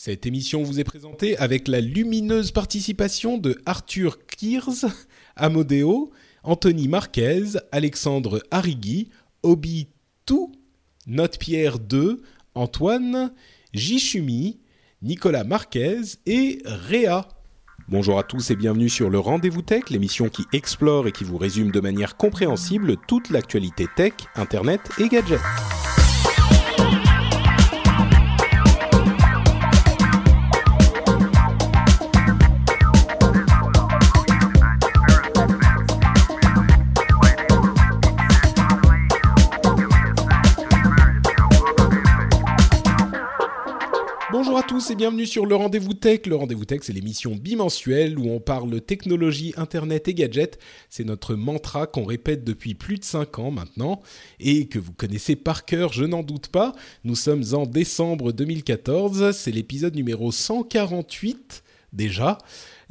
Cette émission vous est présentée avec la lumineuse participation de Arthur Kiers, Amodeo, Anthony Marquez, Alexandre Arrigui, Obi Tou, Note Pierre 2, Antoine, Jishumi, Nicolas Marquez et Réa. Bonjour à tous et bienvenue sur le Rendez-vous Tech, l'émission qui explore et qui vous résume de manière compréhensible toute l'actualité tech, internet et gadgets. Bonjour à tous et bienvenue sur le Rendez-vous Tech. Le Rendez-vous Tech, c'est l'émission bimensuelle où on parle technologie, internet et gadgets. C'est notre mantra qu'on répète depuis plus de 5 ans maintenant et que vous connaissez par cœur, je n'en doute pas. Nous sommes en décembre 2014, c'est l'épisode numéro 148 déjà.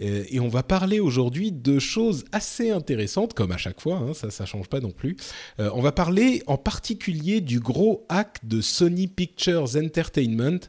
Euh, et on va parler aujourd'hui de choses assez intéressantes, comme à chaque fois, hein, ça ça change pas non plus. Euh, on va parler en particulier du gros hack de Sony Pictures Entertainment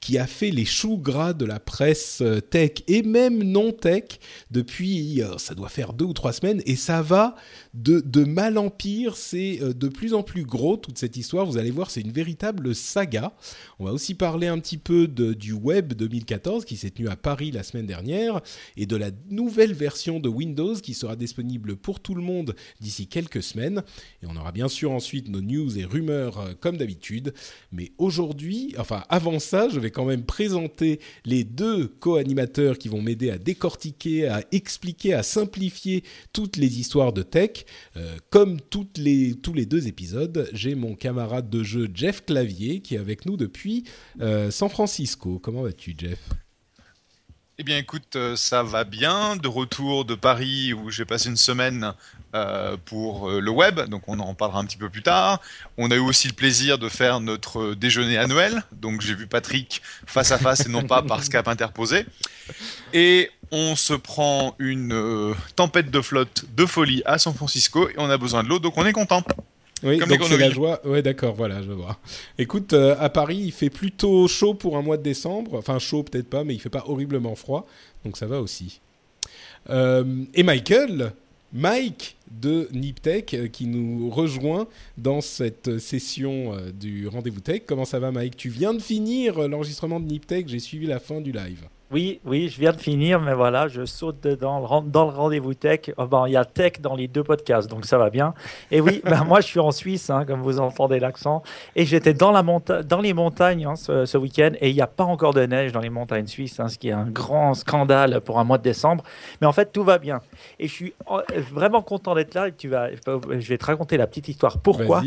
qui a fait les choux gras de la presse euh, tech et même non tech depuis, ça doit faire deux ou trois semaines, et ça va de, mal en pire, c'est euh, de plus en plus gros toute cette histoire, vous allez voir, c'est une véritable saga. On va aussi parler un petit peu du Web 2014 qui s'est tenu à Paris la semaine dernière et de la nouvelle version de Windows qui sera disponible pour tout le monde d'ici quelques semaines. Et on aura bien sûr ensuite nos news et rumeurs euh, comme d'habitude. Mais aujourd'hui, enfin avant ça, je vais quand même présenter les deux co-animateurs qui vont m'aider à décortiquer, à expliquer, à simplifier toutes les histoires de tech. Euh, comme les, tous les deux épisodes, j'ai mon camarade de jeu Jeff Clavier qui est avec nous depuis euh, San Francisco. Comment vas-tu Jeff? Eh bien, écoute, euh, ça va bien. De retour de Paris où j'ai passé une semaine euh, pour euh, le web, donc on en parlera un petit peu plus tard. On a eu aussi le plaisir de faire notre déjeuner Noël, donc j'ai vu Patrick face à face et non pas par Skype interposé. Et on se prend une euh, tempête de flotte de folie à San Francisco et on a besoin de l'eau, donc on est content. Oui, Comme donc les c'est la grenouilles. joie. Ouais, d'accord, voilà, je vois. Écoute, euh, à Paris, il fait plutôt chaud pour un mois de décembre. Enfin, chaud peut-être pas, mais il fait pas horriblement froid, donc ça va aussi. Euh, et Michael, Mike de Niptech, euh, qui nous rejoint dans cette session du rendez-vous tech. Comment ça va, Mike? Tu viens de finir l'enregistrement de Niptech. J'ai suivi la fin du live. Oui, oui, je viens de finir, mais voilà, je saute dedans, le dans le rendez-vous tech. Oh, ben, il y a tech dans les deux podcasts, donc ça va bien. Et oui, ben, moi je suis en Suisse, hein, comme vous entendez l'accent, et j'étais dans, la monta- dans les montagnes hein, ce, ce week-end, et il n'y a pas encore de neige dans les montagnes suisses, hein, ce qui est un grand scandale pour un mois de décembre. Mais en fait, tout va bien. Et je suis euh, vraiment content d'être là. Et tu vas, je vais te raconter la petite histoire. Pourquoi?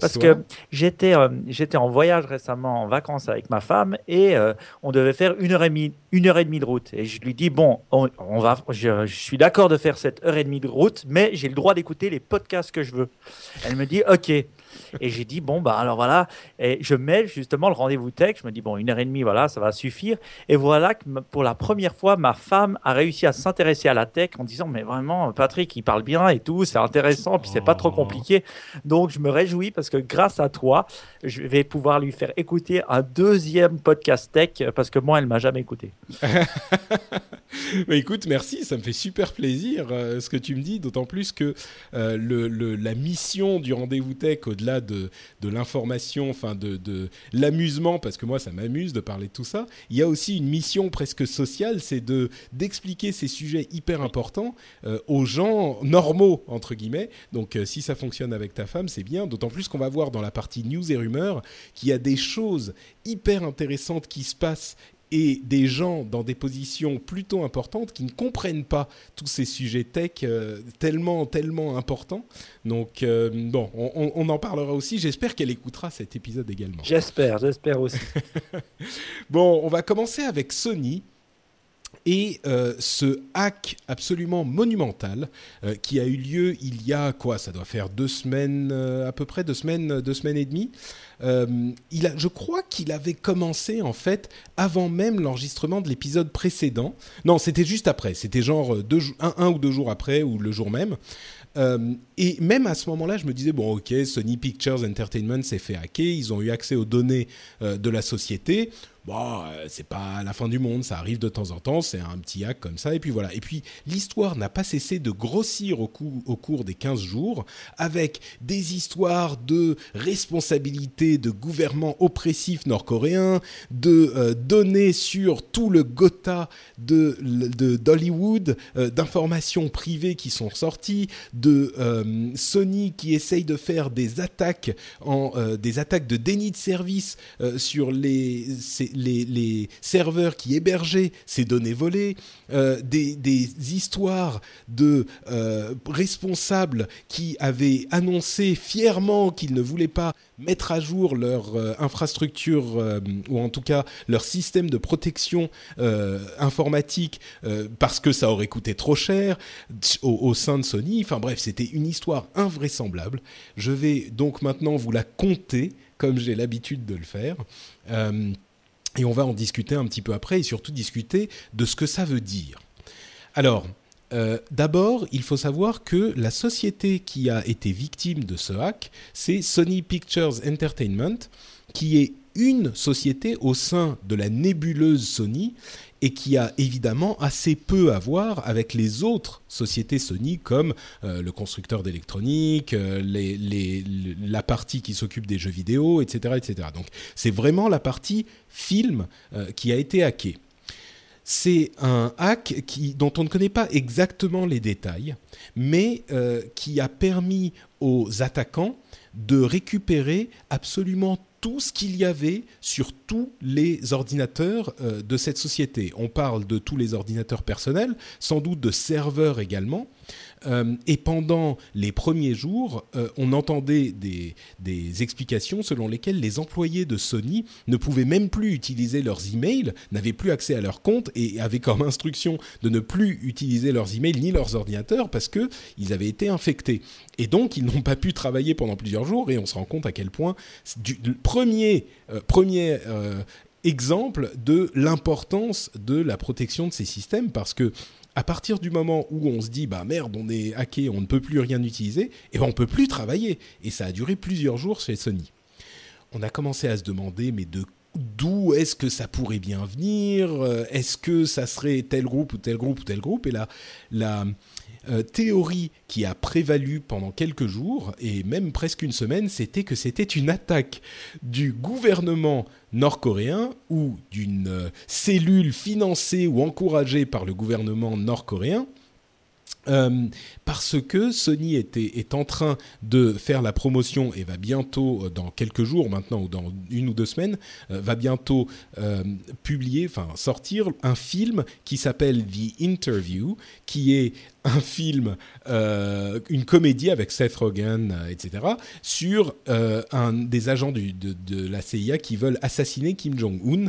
Parce que j'étais euh, j'étais en voyage récemment en vacances avec ma femme et euh, on devait faire une heure et demie une heure et demie de route et je lui dis bon on, va je, je suis d'accord de faire cette heure et demie de route mais j'ai le droit d'écouter les podcasts que je veux. Elle me dit ok et j'ai dit bon bah alors voilà. Et je mets justement le rendez-vous tech. Je me dis bon une heure et demie voilà ça va suffire. Et voilà que pour la première fois ma femme a réussi à s'intéresser à la tech en disant mais vraiment Patrick il parle bien et tout c'est intéressant puis c'est pas trop Oh. compliqué. Donc je me réjouis parce que grâce à toi je vais pouvoir lui faire écouter un deuxième podcast tech parce que moi elle m'a jamais écouté. Écoute, merci, ça me fait super plaisir euh, ce que tu me dis, d'autant plus que euh, le, le- la mission du rendez-vous tech, au-delà de, de l'information, enfin de, de l'amusement, parce que moi ça m'amuse de parler de tout ça, il y a aussi une mission presque sociale, c'est de d'expliquer ces sujets hyper importants euh, aux gens normaux entre guillemets. Donc euh, si ça fonctionne avec ta femme, c'est bien. D'autant plus qu'on va voir dans la partie news et rumeurs qu'il y a des choses hyper intéressantes qui se passent et des gens dans des positions plutôt importantes qui ne comprennent pas tous ces sujets tech euh, tellement, tellement importants. Donc, euh, bon, on, en parlera aussi. J'espère qu'elle écoutera cet épisode également. J'espère, j'espère aussi. bon, on va commencer avec Sony. Et euh, ce hack absolument monumental qui a eu lieu il y a quoi? Ça doit faire deux semaines à peu près, deux semaines, deux semaines et demie. Euh, il a, je crois qu'il avait commencé en fait avant même l'enregistrement de l'épisode précédent. Non, c'était juste après. C'était genre deux, un, ou deux jours après ou le jour même. Euh, et même à ce moment-là, je me disais bon, ok, Sony Pictures Entertainment s'est fait hacker, ils ont eu accès aux données euh, de la société bon, euh, c'est pas la fin du monde, ça arrive de temps en temps, c'est un petit hack comme ça, et puis voilà. Et puis l'histoire n'a pas cessé de grossir au, cours des 15 jours, avec des histoires de responsabilité de gouvernements oppressifs nord-coréens, de euh, données sur tout le Gotha de, d'Hollywood, euh, d'informations privées qui sont sorties, de Sony qui essaye de faire des attaques, en, des attaques de déni de service sur les les, serveurs qui hébergeaient ces données volées, euh, des, histoires de euh, responsables qui avaient annoncé fièrement qu'ils ne voulaient pas mettre à jour leur euh, infrastructure ou en tout cas leur système de protection informatique parce que ça aurait coûté trop cher au, au sein de Sony. Enfin bref, c'était une histoire invraisemblable. Je vais donc maintenant vous la compter comme j'ai l'habitude de le faire. Et on va en discuter un petit peu après et surtout discuter de ce que ça veut dire. Alors, euh, d'abord, il faut savoir que la société qui a été victime de ce hack, c'est Sony Pictures Entertainment, qui est une société au sein de la nébuleuse Sony et qui a évidemment assez peu à voir avec les autres sociétés Sony comme euh, le constructeur d'électronique, euh, la partie qui s'occupe des jeux vidéo, etc. etc. Donc c'est vraiment la partie film euh, qui a été hackée. C'est un hack dont on ne connaît pas exactement les détails, mais qui a permis aux attaquants de récupérer absolument tout ce qu'il y avait sur tous les ordinateurs euh, de cette société. On parle de tous les ordinateurs personnels, sans doute de serveurs également, euh, et pendant les premiers jours, euh, on entendait des, explications selon lesquelles les employés de Sony ne pouvaient même plus utiliser leurs emails, n'avaient plus accès à leur compte et avaient comme instruction de ne plus utiliser leurs emails ni leurs ordinateurs parce qu'ils avaient été infectés. Et donc, ils n'ont pas pu travailler pendant plusieurs jours et on se rend compte à quel point du, premier, euh, premier exemple de l'importance de la protection de ces systèmes parce que à partir du moment où on se dit bah merde on est hacké on ne peut plus rien utiliser et eh ben on peut plus travailler. Et ça a duré plusieurs jours chez Sony. On a commencé à se demander mais de d'où est-ce que ça pourrait bien venir? Est-ce que ça serait tel groupe ou tel groupe ou tel groupe? Et là, la, euh, théorie qui a prévalu pendant quelques jours et même presque une semaine, c'était que c'était une attaque du gouvernement nord-coréen ou d'une euh, cellule financée ou encouragée par le gouvernement nord-coréen euh, parce que Sony était, est en train de faire la promotion et va bientôt, euh, dans quelques jours maintenant ou dans une ou deux semaines, euh, va bientôt publier, enfin sortir un film qui s'appelle The Interview, qui est un film, une comédie avec Seth Rogen, etc., sur un des agents de, la CIA qui veulent assassiner Kim Jong-un.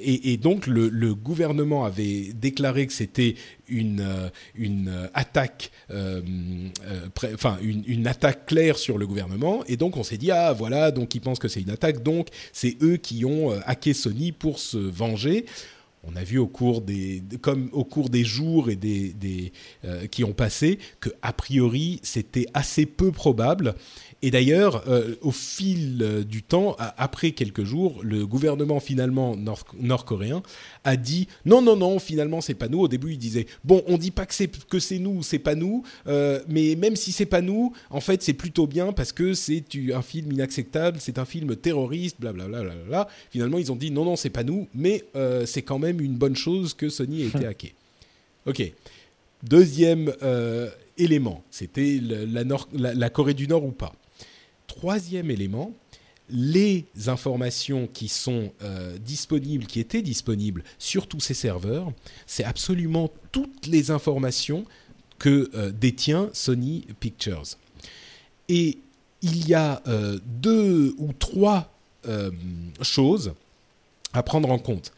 Et, donc le, gouvernement avait déclaré que c'était une attaque, euh, euh, enfin une, attaque claire sur le gouvernement. Et donc on s'est dit ah voilà donc ils pensent que c'est une attaque, donc c'est eux qui ont euh, hacké Sony pour se venger. On a vu au cours des, comme au cours des jours et des, des qui ont passé que a priori c'était assez peu probable et d'ailleurs, euh, au fil euh, du temps, après quelques jours, le gouvernement finalement nord-coréen a dit non, non, non, finalement c'est pas nous. Au début, il disait bon, on dit pas que c'est que c'est nous, c'est pas nous, euh, mais même si c'est pas nous, en fait c'est plutôt bien parce que c'est un film inacceptable, c'est un film terroriste, blablabla. Bla, bla, bla, Finalement, ils ont dit non, non, c'est pas nous, mais c'est quand même une bonne chose que Sony ait été hacké. Ok. Deuxième élément, c'était la, la Corée du Nord ou pas? Troisième élément, les informations qui sont disponibles, qui étaient disponibles sur tous ces serveurs, c'est absolument toutes les informations que détient Sony Pictures. Et il y a deux ou trois choses à prendre en compte.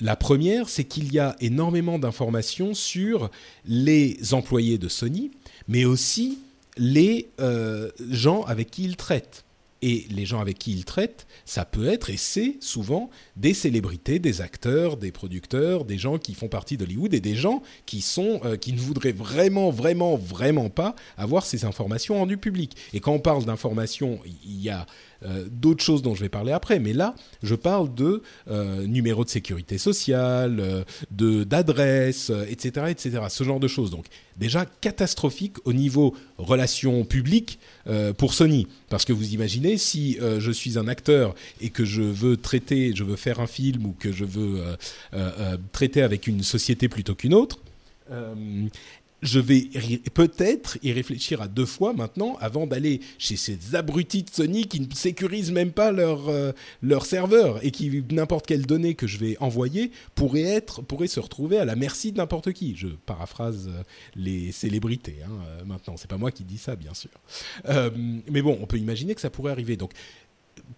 La première, c'est qu'il y a énormément d'informations sur les employés de Sony, mais aussi les euh, gens avec qui ils traitent. Et les gens avec qui ils traitent, ça peut être, et c'est souvent, des célébrités, des acteurs, des producteurs, des gens qui font partie d'Hollywood et des gens qui, sont, euh, qui ne voudraient vraiment, vraiment, vraiment pas avoir ces informations rendues publiques. Et quand on parle d'informations, il y a euh, d'autres choses dont je vais parler après. Mais là, je parle de euh, numéro de sécurité sociale, euh, de d'adresse, etc., etc. Ce genre de choses. Donc déjà catastrophique au niveau relations publiques pour Sony. Parce que vous imaginez, si je suis un acteur et que je veux traiter, je veux faire un film ou que je veux traiter avec une société plutôt qu'une autre, je vais peut-être y réfléchir à deux fois maintenant avant d'aller chez ces abrutis de Sony qui ne sécurisent même pas leur, euh, leur serveur et qui n'importe quelle donnée que je vais envoyer pourrait être pourrait se retrouver à la merci de n'importe qui. Je paraphrase euh, les célébrités hein, euh, maintenant. C'est pas moi qui dis ça bien sûr. mais bon, on peut imaginer que ça pourrait arriver. Donc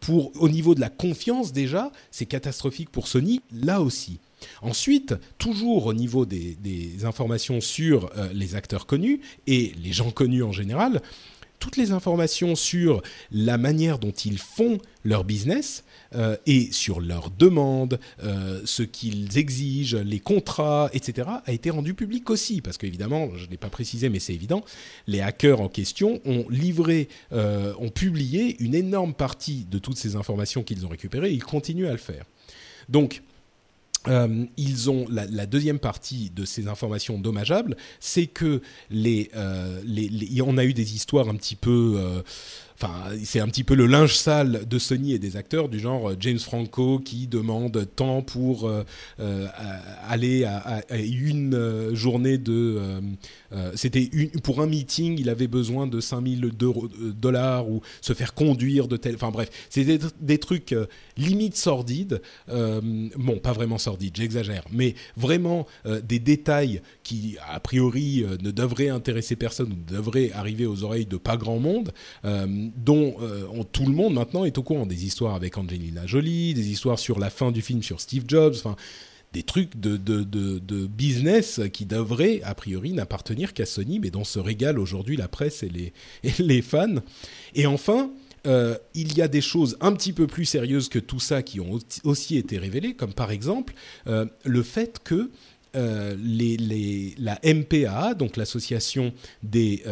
pour au niveau de la confiance déjà, c'est catastrophique pour Sony là aussi. Ensuite, toujours au niveau des, informations sur euh, les acteurs connus et les gens connus en général, toutes les informations sur la manière dont ils font leur business euh, et sur leurs demandes, euh, ce qu'ils exigent, les contrats, etc., a été rendu public aussi. Parce qu'évidemment, je ne l'ai pas précisé, mais c'est évident, les hackers en question ont livré, ont publié une énorme partie de toutes ces informations qu'ils ont récupérées et ils continuent à le faire. Donc, euh, ils ont la, deuxième partie de ces informations dommageables, c'est que les, euh, les, on a eu des histoires un petit peu euh, C'est un petit peu le linge sale de Sony et des acteurs du genre euh, James Franco qui demande temps pour euh, euh, aller à, une journée de. C'était pour un meeting, il avait besoin de 5000 dollars ou se faire conduire de tel. Enfin bref, c'est des, trucs limite sordides. bon, pas vraiment sordides, j'exagère, mais vraiment des détails qui a priori ne devraient intéresser personne ou ne devraient arriver aux oreilles de pas grand monde dont euh, tout le monde maintenant est au courant. Des histoires avec Angelina Jolie, des histoires sur la fin du film sur Steve Jobs, enfin des trucs de, de, business qui devraient, a priori, n'appartenir qu'à Sony, mais dont se régale aujourd'hui la presse et les, les fans. Et enfin, euh, il y a des choses un petit peu plus sérieuses que tout ça qui ont aussi été révélées, comme par exemple euh, le fait que la MPA, donc l'association des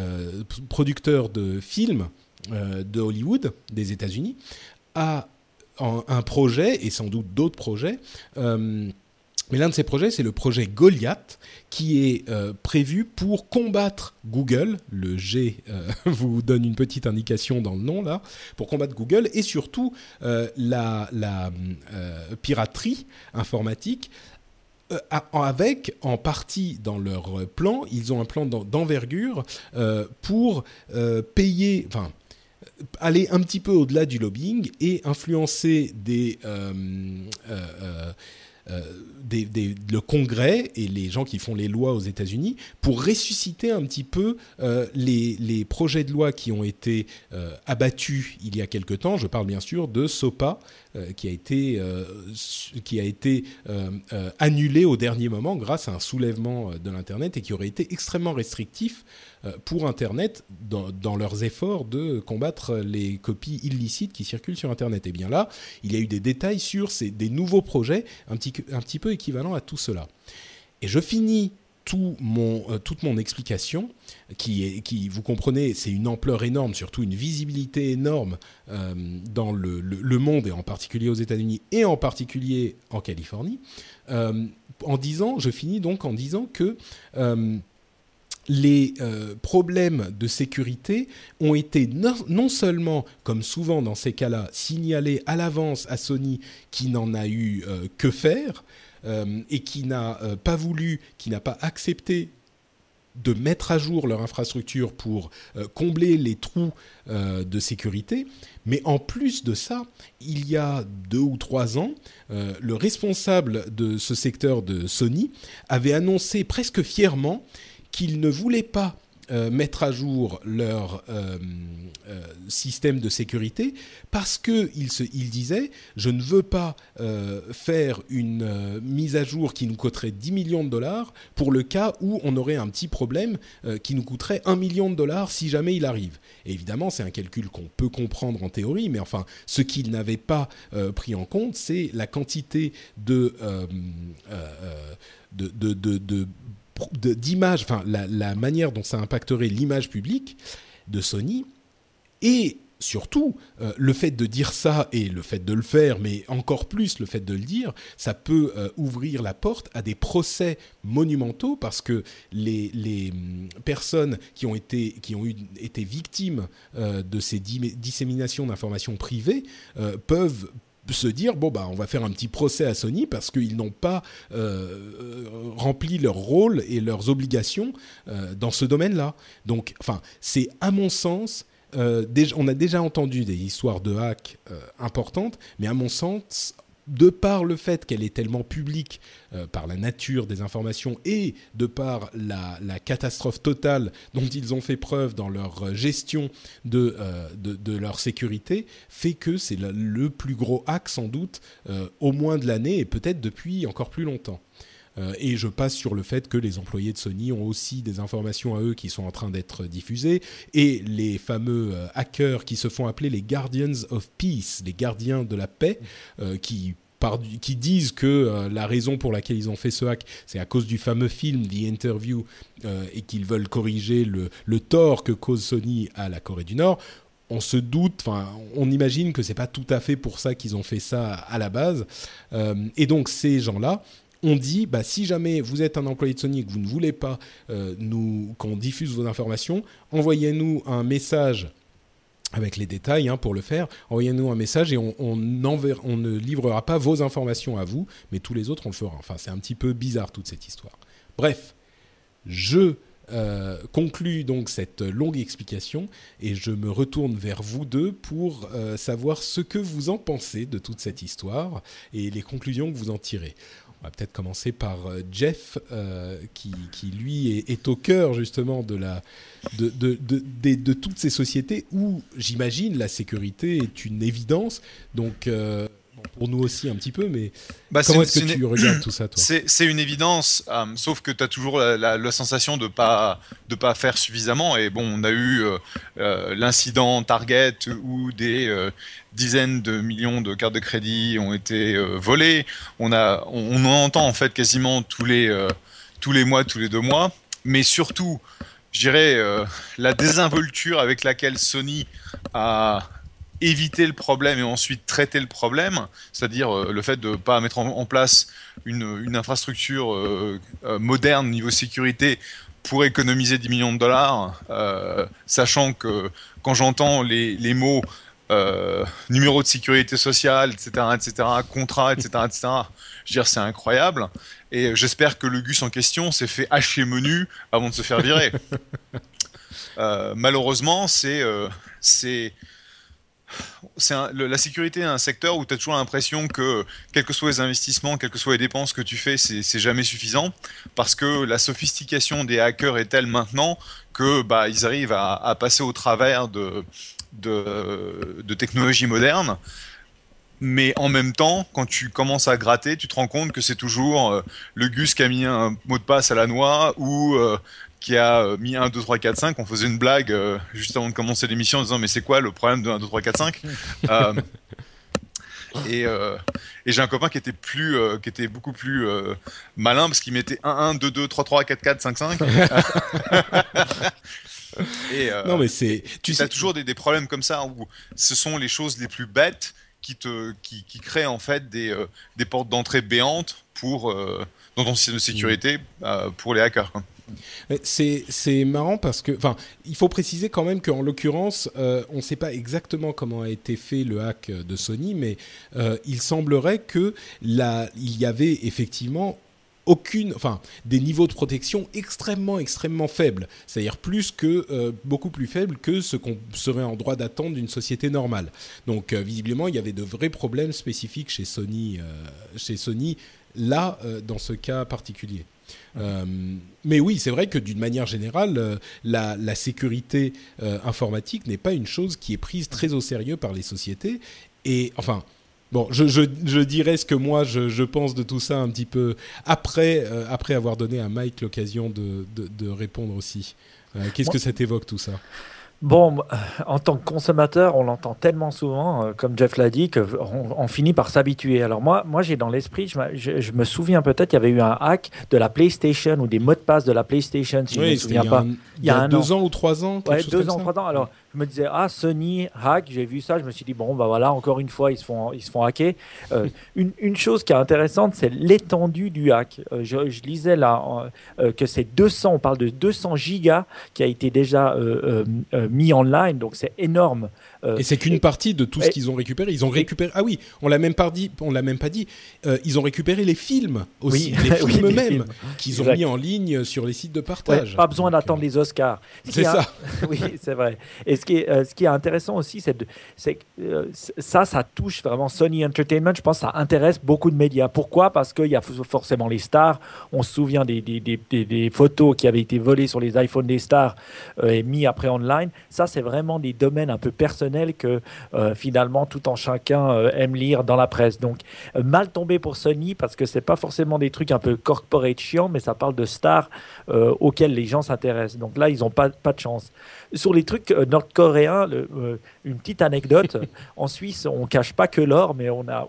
producteurs de films, de Hollywood, des États-Unis, a un, projet, et sans doute d'autres projets, euh, mais l'un de ces projets, c'est le projet Goliath, qui est euh, prévu pour combattre Google. Le G vous donne une petite indication dans le nom là, pour combattre Google et surtout la, la piraterie informatique. avec en partie dans leur plan, ils ont un plan d'envergure pour payer, enfin aller un petit peu au-delà du lobbying et influencer euh, euh, euh, le Congrès et les gens qui font les lois aux États-Unis pour ressusciter un petit peu les, les, projets de loi qui ont été abattus il y a quelque temps. Je parle bien sûr de SOPA, qui a été, qui a été annulé au dernier moment grâce à un soulèvement de l'Internet et qui aurait été extrêmement restrictif euh, pour Internet dans, leurs efforts de combattre les copies illicites qui circulent sur Internet. Et bien là, il y a eu des détails sur ces, des nouveaux projets un petit, un petit peu équivalents à tout cela. Et je finis mon, euh, toute mon explication, qui, est, qui vous comprenez, c'est une ampleur énorme, surtout une visibilité énorme euh, dans le, monde, et en particulier aux États-Unis, et en particulier en Californie, en disant, je finis donc en disant que les euh, problèmes de sécurité ont été non, seulement, comme souvent dans ces cas-là, signalés à l'avance à Sony qui n'en a eu euh, que faire euh, et qui n'a pas voulu, qui n'a pas accepté de mettre à jour leur infrastructure pour combler les trous de sécurité. Mais en plus de ça, il y a deux ou trois ans, le responsable de ce secteur de Sony avait annoncé presque fièrement qu'il ne voulait pas euh, mettre à jour leur euh, euh, système de sécurité parce que il, se, il disait je ne veux pas faire une mise à jour qui nous coûterait 10 millions de dollars pour le cas où on aurait un petit problème qui nous coûterait 1 million de dollars si jamais il arrive. Évidemment, c'est un calcul qu'on peut comprendre en théorie, mais enfin, ce qu'il n'avait pas pris en compte, c'est la quantité de, de d'image, enfin la, manière dont ça impacterait l'image publique de Sony et surtout, euh, le fait de dire ça et le fait de le faire, mais encore plus le fait de le dire, ça peut euh, ouvrir la porte à des procès monumentaux parce que les, les hum, personnes qui ont été, qui ont eu, été victimes euh, de ces disséminations d'informations privées peuvent se dire bon bah on va faire un petit procès à Sony parce qu'ils n'ont pas euh, euh, rempli leur rôle et leurs obligations euh, dans ce domaine-là. Donc enfin c'est à mon sens on a déjà entendu des histoires de hack importantes, mais à mon sens de par le fait qu'elle est tellement publique euh, par la nature des informations et de par la, catastrophe totale dont ils ont fait preuve dans leur gestion de, euh, de, leur sécurité, fait que c'est le, plus gros hack sans doute euh, au moins de l'année et peut-être depuis encore plus longtemps. Euh, et je passe sur le fait que les employés de Sony ont aussi des informations à eux qui sont en train d'être diffusées, et les fameux euh, hackers qui se font appeler les Guardians of Peace, les gardiens de la paix, euh, qui disent que la raison pour laquelle ils ont fait ce hack, c'est à cause du fameux film The Interview et qu'ils veulent corriger le, tort que cause Sony à la Corée du Nord. On se doute, enfin, on imagine que c'est pas tout à fait pour ça qu'ils ont fait ça à la base. et donc ces gens-là on dit, bah, si jamais vous êtes un employé de Sony et que vous ne voulez pas euh, qu'on diffuse vos informations, envoyez-nous un message avec les détails hein, pour le faire. Envoyez-nous un message et on, ne livrera pas vos informations à vous, mais tous les autres, on le fera. Enfin, c'est un petit peu bizarre toute cette histoire. Bref, je euh, conclus donc cette longue explication et je me retourne vers vous deux pour euh, savoir ce que vous en pensez de toute cette histoire et les conclusions que vous en tirez. On va peut-être commencer par euh, Jeff, euh, qui, lui est, au cœur justement de, toutes ces sociétés où j'imagine la sécurité est une évidence. Donc euh, pour nous aussi un petit peu, mais bah, comment est-ce que tu regardes tout ça, toi? C'est une évidence, euh, sauf que tu as toujours la, sensation de pas de pas faire suffisamment. Et bon, on a eu euh, euh, l'incident Target où des dizaines de millions de cartes de crédit ont été volées. On a, on, en entend en fait quasiment tous les tous les mois, tous les deux mois, mais surtout, je dirais la désinvolture avec laquelle Sony a éviter le problème et ensuite traiter le problème, c'est-à-dire euh, le fait de ne pas mettre en, place une, infrastructure euh, euh, moderne niveau sécurité pour économiser 10 millions de dollars, sachant que quand j'entends les, les, mots numéro de sécurité sociale, etc., etc., contrat, etc., etc., je veux dire, c'est incroyable. Et j'espère que le Gus en question s'est fait hacher menu avant de se faire virer. malheureusement, c'est c'est la sécurité est un secteur où tu as toujours l'impression que, quels que soient les investissements, quelles que soient les dépenses que tu fais, c'est jamais suffisant parce que la sophistication des hackers est telle maintenant que bah, ils arrivent à, passer au travers de, de, technologies modernes. Mais en même temps, quand tu commences à gratter, tu te rends compte que c'est toujours euh, le Gus qui a mis un mot de passe à la noix ou euh, qui a euh, mis 1, 2, 3, 4, 5. On faisait une blague euh, juste avant de commencer l'émission en disant mais c'est quoi le problème de 1, 2, 3, 4, 5 euh, Et, euh, et j'ai un copain qui était plus, euh, qui était beaucoup plus euh, malin parce qu'il mettait 1, 1, 2, 2, 3, 3, 4, 4, 5, 5. et non mais c'est, tu as toujours des, des, problèmes comme ça où ce sont les choses les plus bêtes qui te, qui, qui créent en fait des, des portes d'entrée béantes pour dans ton système de sécurité pour les hackers. Quoi. C'est marrant parce que, enfin, il faut préciser quand même qu'en l'occurrence, euh, on ne sait pas exactement comment a été fait le hack de Sony, mais euh, il semblerait que il y avait effectivement aucune, enfin, des niveaux de protection extrêmement, extrêmement faibles. C'est-à-dire plus que, euh, beaucoup plus faibles que ce qu'on serait en droit d'attendre d'une société normale. Donc, euh, visiblement, il y avait de vrais problèmes spécifiques chez Sony, chez Sony là, dans ce cas particulier. Mais oui, c'est vrai que d'une manière générale, la, la, sécurité informatique n'est pas une chose qui est prise très au sérieux par les sociétés. Et enfin, Bon, je, je, je, dirais ce que moi je, je, pense de tout ça un petit peu après, euh, après avoir donné à Mike l'occasion de, de, de, répondre aussi. Euh, Qu'est-ce que ça t'évoque tout ça? Bon, euh, en tant que consommateur, on l'entend tellement souvent, euh, comme Jeff l'a dit, qu'on on finit par s'habituer. Alors moi, moi j'ai dans l'esprit, je, je, me souviens peut-être, il y avait eu un hack de la PlayStation ou des mots de passe de la PlayStation, si je ne me souviens pas. il y a, deux ans ou trois ans. Ouais, deux ans, trois ans. Alors je me disais, ah, Sony hack, j'ai vu ça, je me suis dit, bon, bah voilà, encore une fois, ils se font, ils se font hacker. Euh, une, une, chose qui est intéressante, c'est l'étendue du hack. Euh, je, je, lisais là euh, que c'est 200, on parle de 200 gigas qui a été déjà euh, euh, mis en ligne, donc c'est énorme. Euh, et c'est qu'une partie de tout ce qu'ils ont récupéré. Ils ont récupéré. Ah oui, on l'a même pas dit. On l'a même pas dit. Euh, ils ont récupéré les films aussi, les films eux-mêmes qu'ils ont mis en ligne sur les sites de partage. pas besoin d'attendre les Oscars. C'est ça. oui, c'est vrai. Et ce qui est, euh, ce qui est intéressant aussi, c'est que ça, ça touche vraiment Sony Entertainment. Je pense que ça intéresse beaucoup de médias. Pourquoi? Parce qu'il y a forcément les stars. On se souvient des, des, des, des, photos qui avaient été volées sur les iPhones des stars et mis après online. Ça, c'est vraiment des domaines un peu personnels que euh, finalement tout en chacun euh, aime lire dans la presse. Donc euh, mal tombé pour Sony parce que c'est pas forcément des trucs un peu corporate chiants, mais ça parle de stars auxquels les gens s'intéressent. Donc là, ils n'ont pas, pas de chance. Sur les trucs nord-coréens, une petite anecdote. en Suisse, on cache pas que l'or, mais on a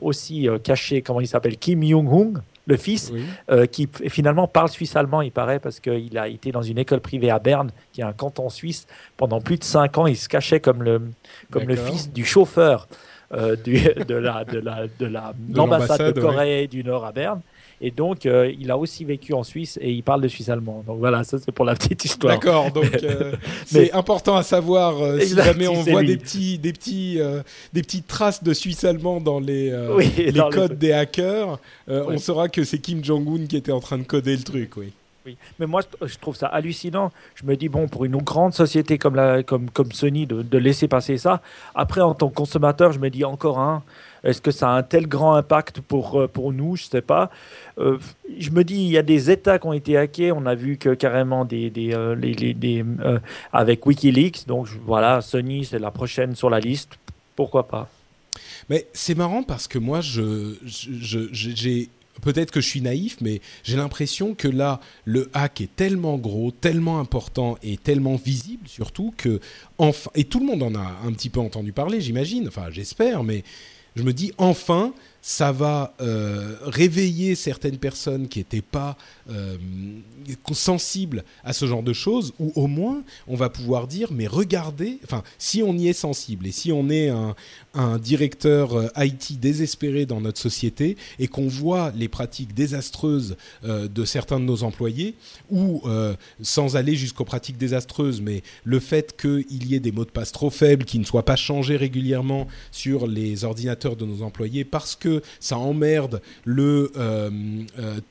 aussi caché, comment il s'appelle, Kim Jong-un le fils, euh, qui finalement parle suisse-allemand, il paraît, parce qu'il a été dans une école privée à Berne, qui est un canton suisse. Pendant plus de cinq ans, il se cachait comme le, comme le fils du chauffeur euh, du, de l'ambassade la, de la, de la, de, de Corée du Nord à Berne. Et donc, euh, il a aussi vécu en Suisse et il parle de suisse allemand. Donc voilà, ça c'est pour la petite histoire. D'accord, donc euh, c'est important à savoir euh, si jamais on voit des petits, des petits, des petites traces de suisse allemand dans les, les codes des hackers, on saura que c'est Kim Jong-un qui était en train de coder le truc, oui. Oui, mais moi je trouve ça hallucinant. Je me dis, bon, pour une grande société comme, la, comme, comme Sony, de, de laisser passer ça. Après, en tant que consommateur, je me dis encore un. Est-ce que ça a un tel grand impact pour, euh, pour nous? Je ne sais pas. Euh, je me dis, il y a des États qui ont été hackés. On a vu que carrément des, des, euh, les, des avec Wikileaks. Donc voilà, Sony, c'est la prochaine sur la liste. Pourquoi pas? Mais c'est marrant parce que moi, je, j'ai peut-être que je suis naïf, mais j'ai l'impression que là, le hack est tellement gros, tellement important et tellement visible surtout que enfin, et tout le monde en a un petit peu entendu parler, j'imagine. Enfin, j'espère, mais je me dis enfin, ça va euh, réveiller certaines personnes qui n'étaient pas euh, sensibles à ce genre de choses, ou au moins on va pouvoir dire, mais regardez, enfin, si on y est sensible et si on est un, un directeur euh, IT désespéré dans notre société et qu'on voit les pratiques désastreuses euh, de certains de nos employés, ou euh, sans aller jusqu'aux pratiques désastreuses, mais le fait qu'il y ait des mots de passe trop faibles, qui ne soient pas changés régulièrement sur les ordinateurs de nos employés parce que ça emmerde le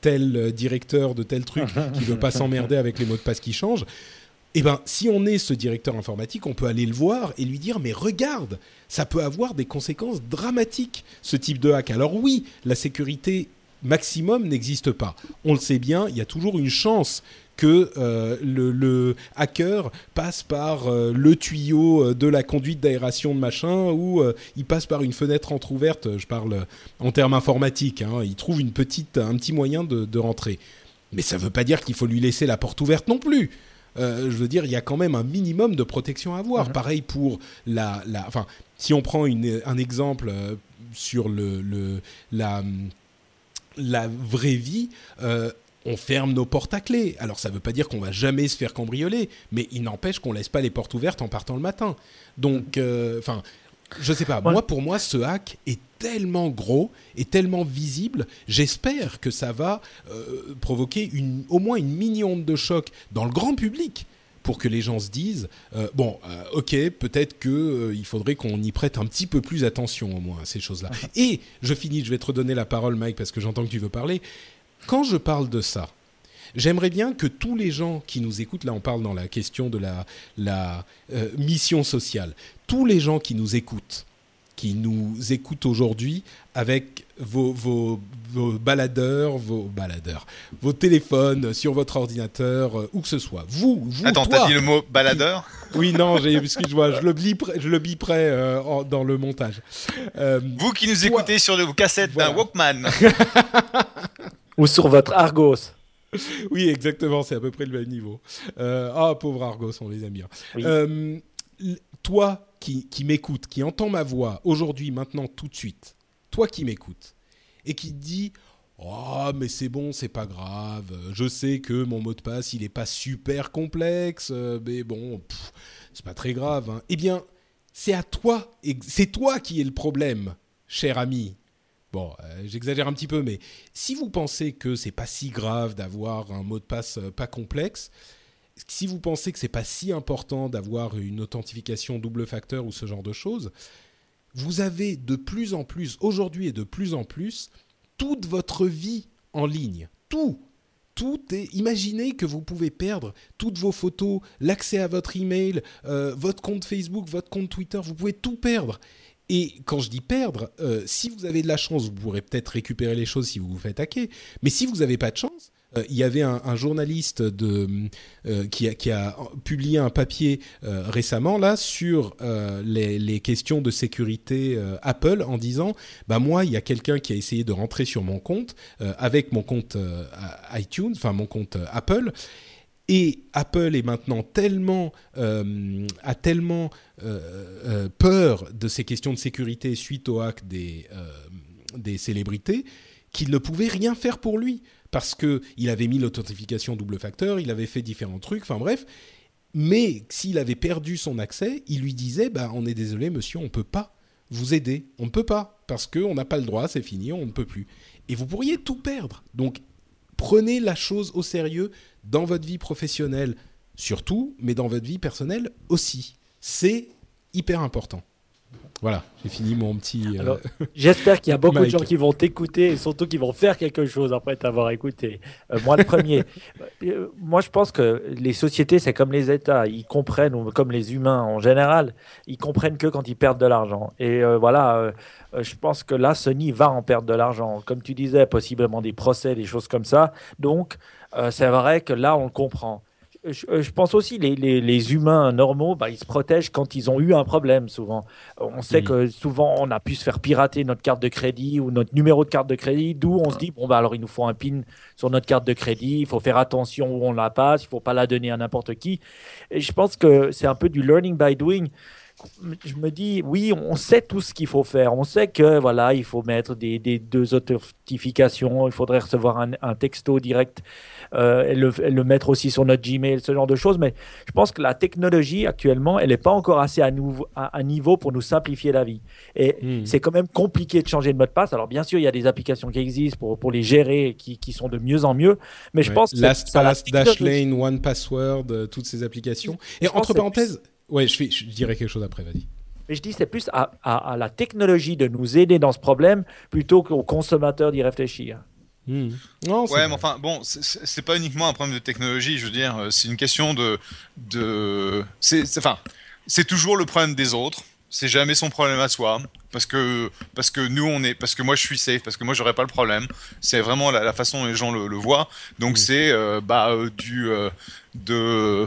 tel directeur de tel truc qui veut pas s'emmerder avec les mots de passe qui changent. Eh ben, si on est ce directeur informatique, on peut aller le voir et lui dire mais regarde, ça peut avoir des conséquences dramatiques ce type de hack. Alors oui, la sécurité maximum n'existe pas. On le sait bien, il y a toujours une chance que euh, le, hacker passe par euh, le tuyau euh, de la conduite d'aération de machin ou il passe par une fenêtre entrouverte. Je parle en termes informatiques. Hein, il trouve une petite, un petit moyen de, rentrer. Mais ça ne veut pas dire qu'il faut lui laisser la porte ouverte non plus. Je veux dire, il y a quand même un minimum de protection à avoir. Mhm. Pareil pour la, la, enfin, si on prend une, un exemple sur le, le la, la vraie vie, on ferme nos portes à clé. Alors ça ne veut pas dire qu'on va jamais se faire cambrioler, mais il n'empêche qu'on laisse pas les portes ouvertes en partant le matin. Donc, euh, enfin, je sais pas. Moi, pour moi, ce hack est tellement gros et tellement visible. J'espère que ça va euh, provoquer une, au moins une mini-onde de choc dans le grand public pour que les gens se disent euh, bon, ok, peut-être que il faudrait qu'on y prête un petit peu plus attention au moins à ces choses-là. Et je finis, je vais te redonner la parole, Mike, parce que j'entends que tu veux parler quand je parle de ça, j'aimerais bien que tous les gens qui nous écoutent, là on parle dans la question de la, la euh, mission sociale, tous les gens qui nous écoutent, qui nous écoutent aujourd'hui avec vos, vos, vos, baladeurs, vos baladeurs, vos téléphones sur votre ordinateur, euh, où que ce soit. Vous, vous. Attends, t'as dit le mot baladeur? Oui, non, excuse-moi, je le biperai, je le biperai euh, dans le montage. Euh, vous qui nous toi, écoutez sur les cassettes voilà. d'un Walkman. Ou sur votre Argos. Oui, exactement, c'est à peu près le même niveau. Euh, ah, pauvre Argos, on les aime bien. Oui. Euh, toi qui, qui m'écoutes, qui entends ma voix aujourd'hui, maintenant, tout de suite, toi qui m'écoutes, et qui te dis Oh, mais c'est bon, c'est pas grave. Je sais que mon mot de passe, il est pas super complexe, mais bon, c'est pas très grave. Hein. Eh bien, c'est à toi, c'est toi qui es le problème, cher ami. Bon, euh, j'exagère un petit peu, mais si vous pensez que c'est pas si grave d'avoir un mot de passe euh, pas complexe, si vous pensez que c'est pas si important d'avoir une authentification double facteur ou ce genre de choses, vous avez de plus en plus, aujourd'hui et de plus en plus, toute votre vie en ligne. Tout. Tout. Imaginez que vous pouvez perdre toutes vos photos, l'accès à votre email, euh, votre compte Facebook, votre compte Twitter. Vous pouvez tout perdre. Et quand je dis perdre, euh, si vous avez de la chance, vous pourrez peut-être récupérer les choses si vous vous faites hacker. Mais si vous n'avez pas de chance, euh, il y avait un, journaliste euh, qui, a, publié un papier récemment là sur les, les, questions de sécurité Apple en disant bah moi il y a quelqu'un qui a essayé de rentrer sur mon compte avec mon compte iTunes, enfin mon compte Apple. Et Apple est maintenant tellement euh, a tellement euh, peur de ces questions de sécurité suite au hack des des célébrités qu'il ne pouvait rien faire pour lui parce qu'il avait mis l'authentification double facteur, il avait fait différents trucs, enfin bref. Mais s'il avait perdu son accès, il lui disait bah, On est désolé, monsieur, on ne peut pas vous aider. On ne peut pas, parce qu'on n'a pas le droit, c'est fini, on ne peut plus. Et vous pourriez tout perdre. Donc prenez la chose au sérieux dans votre vie professionnelle, surtout, mais dans votre vie personnelle aussi. C'est hyper important. Voilà, j'ai fini mon petit. Euh... J'espère qu'il y a beaucoup de gens qui vont t'écouter et surtout qui vont faire quelque chose après t'avoir écouté. Euh, moi, le premier. Euh, moi, je pense que les sociétés, c'est comme les États. Ils comprennent, ou comme les humains en général, ils comprennent que quand ils perdent de l'argent. Et voilà, je pense que là, Sony va en perdre de l'argent. Comme tu disais, possiblement des procès, des choses comme ça. Donc, c'est vrai que là, on le comprend je, je, pense aussi les, les, les humains normaux, bah, ils se protègent quand ils ont eu un problème. Souvent, on sait mmh. que souvent on a pu se faire pirater notre carte de crédit ou notre numéro de carte de crédit. D'où on se dit bon bah alors il nous faut un PIN sur notre carte de crédit. Il faut faire attention où on la passe. Il faut pas la donner à n'importe qui. Et je pense que c'est un peu du learning by doing je me dis, oui, on sait tout ce qu'il faut faire. On sait que voilà, il faut mettre des, des deux authentifications, il faudrait recevoir un, un texto direct euh, et, le, et, le, mettre aussi sur notre Gmail, ce genre de choses. Mais je pense que la technologie actuellement, elle n'est pas encore assez à, nouveau, à, à, niveau pour nous simplifier la vie. Et mmh. c'est quand même compliqué de changer de mot de passe. Alors bien sûr, il y a des applications qui existent pour, pour les gérer, qui, qui sont de mieux en mieux. Mais je ouais. pense que LastPass, Dashlane, One Password, euh, toutes ces applications. Et entre parenthèses, plus... ouais, je, fais, je dirais quelque chose après. Vas-y. Mais je dis c'est plus à, à, à, la technologie de nous aider dans ce problème plutôt qu'aux consommateurs d'y réfléchir. Mmh. Non, ouais, mais enfin, bon, c'est pas uniquement un problème de technologie, je veux dire, c'est une question de. de c'est enfin, toujours le problème des autres, c'est jamais son problème à soi. Parce que, parce que nous, on est. Parce que moi, je suis safe, parce que moi, j'aurais pas le problème. C'est vraiment la, la, façon dont les gens le, le voient. Donc, mmh. c'est euh, bah, euh, du. Euh, de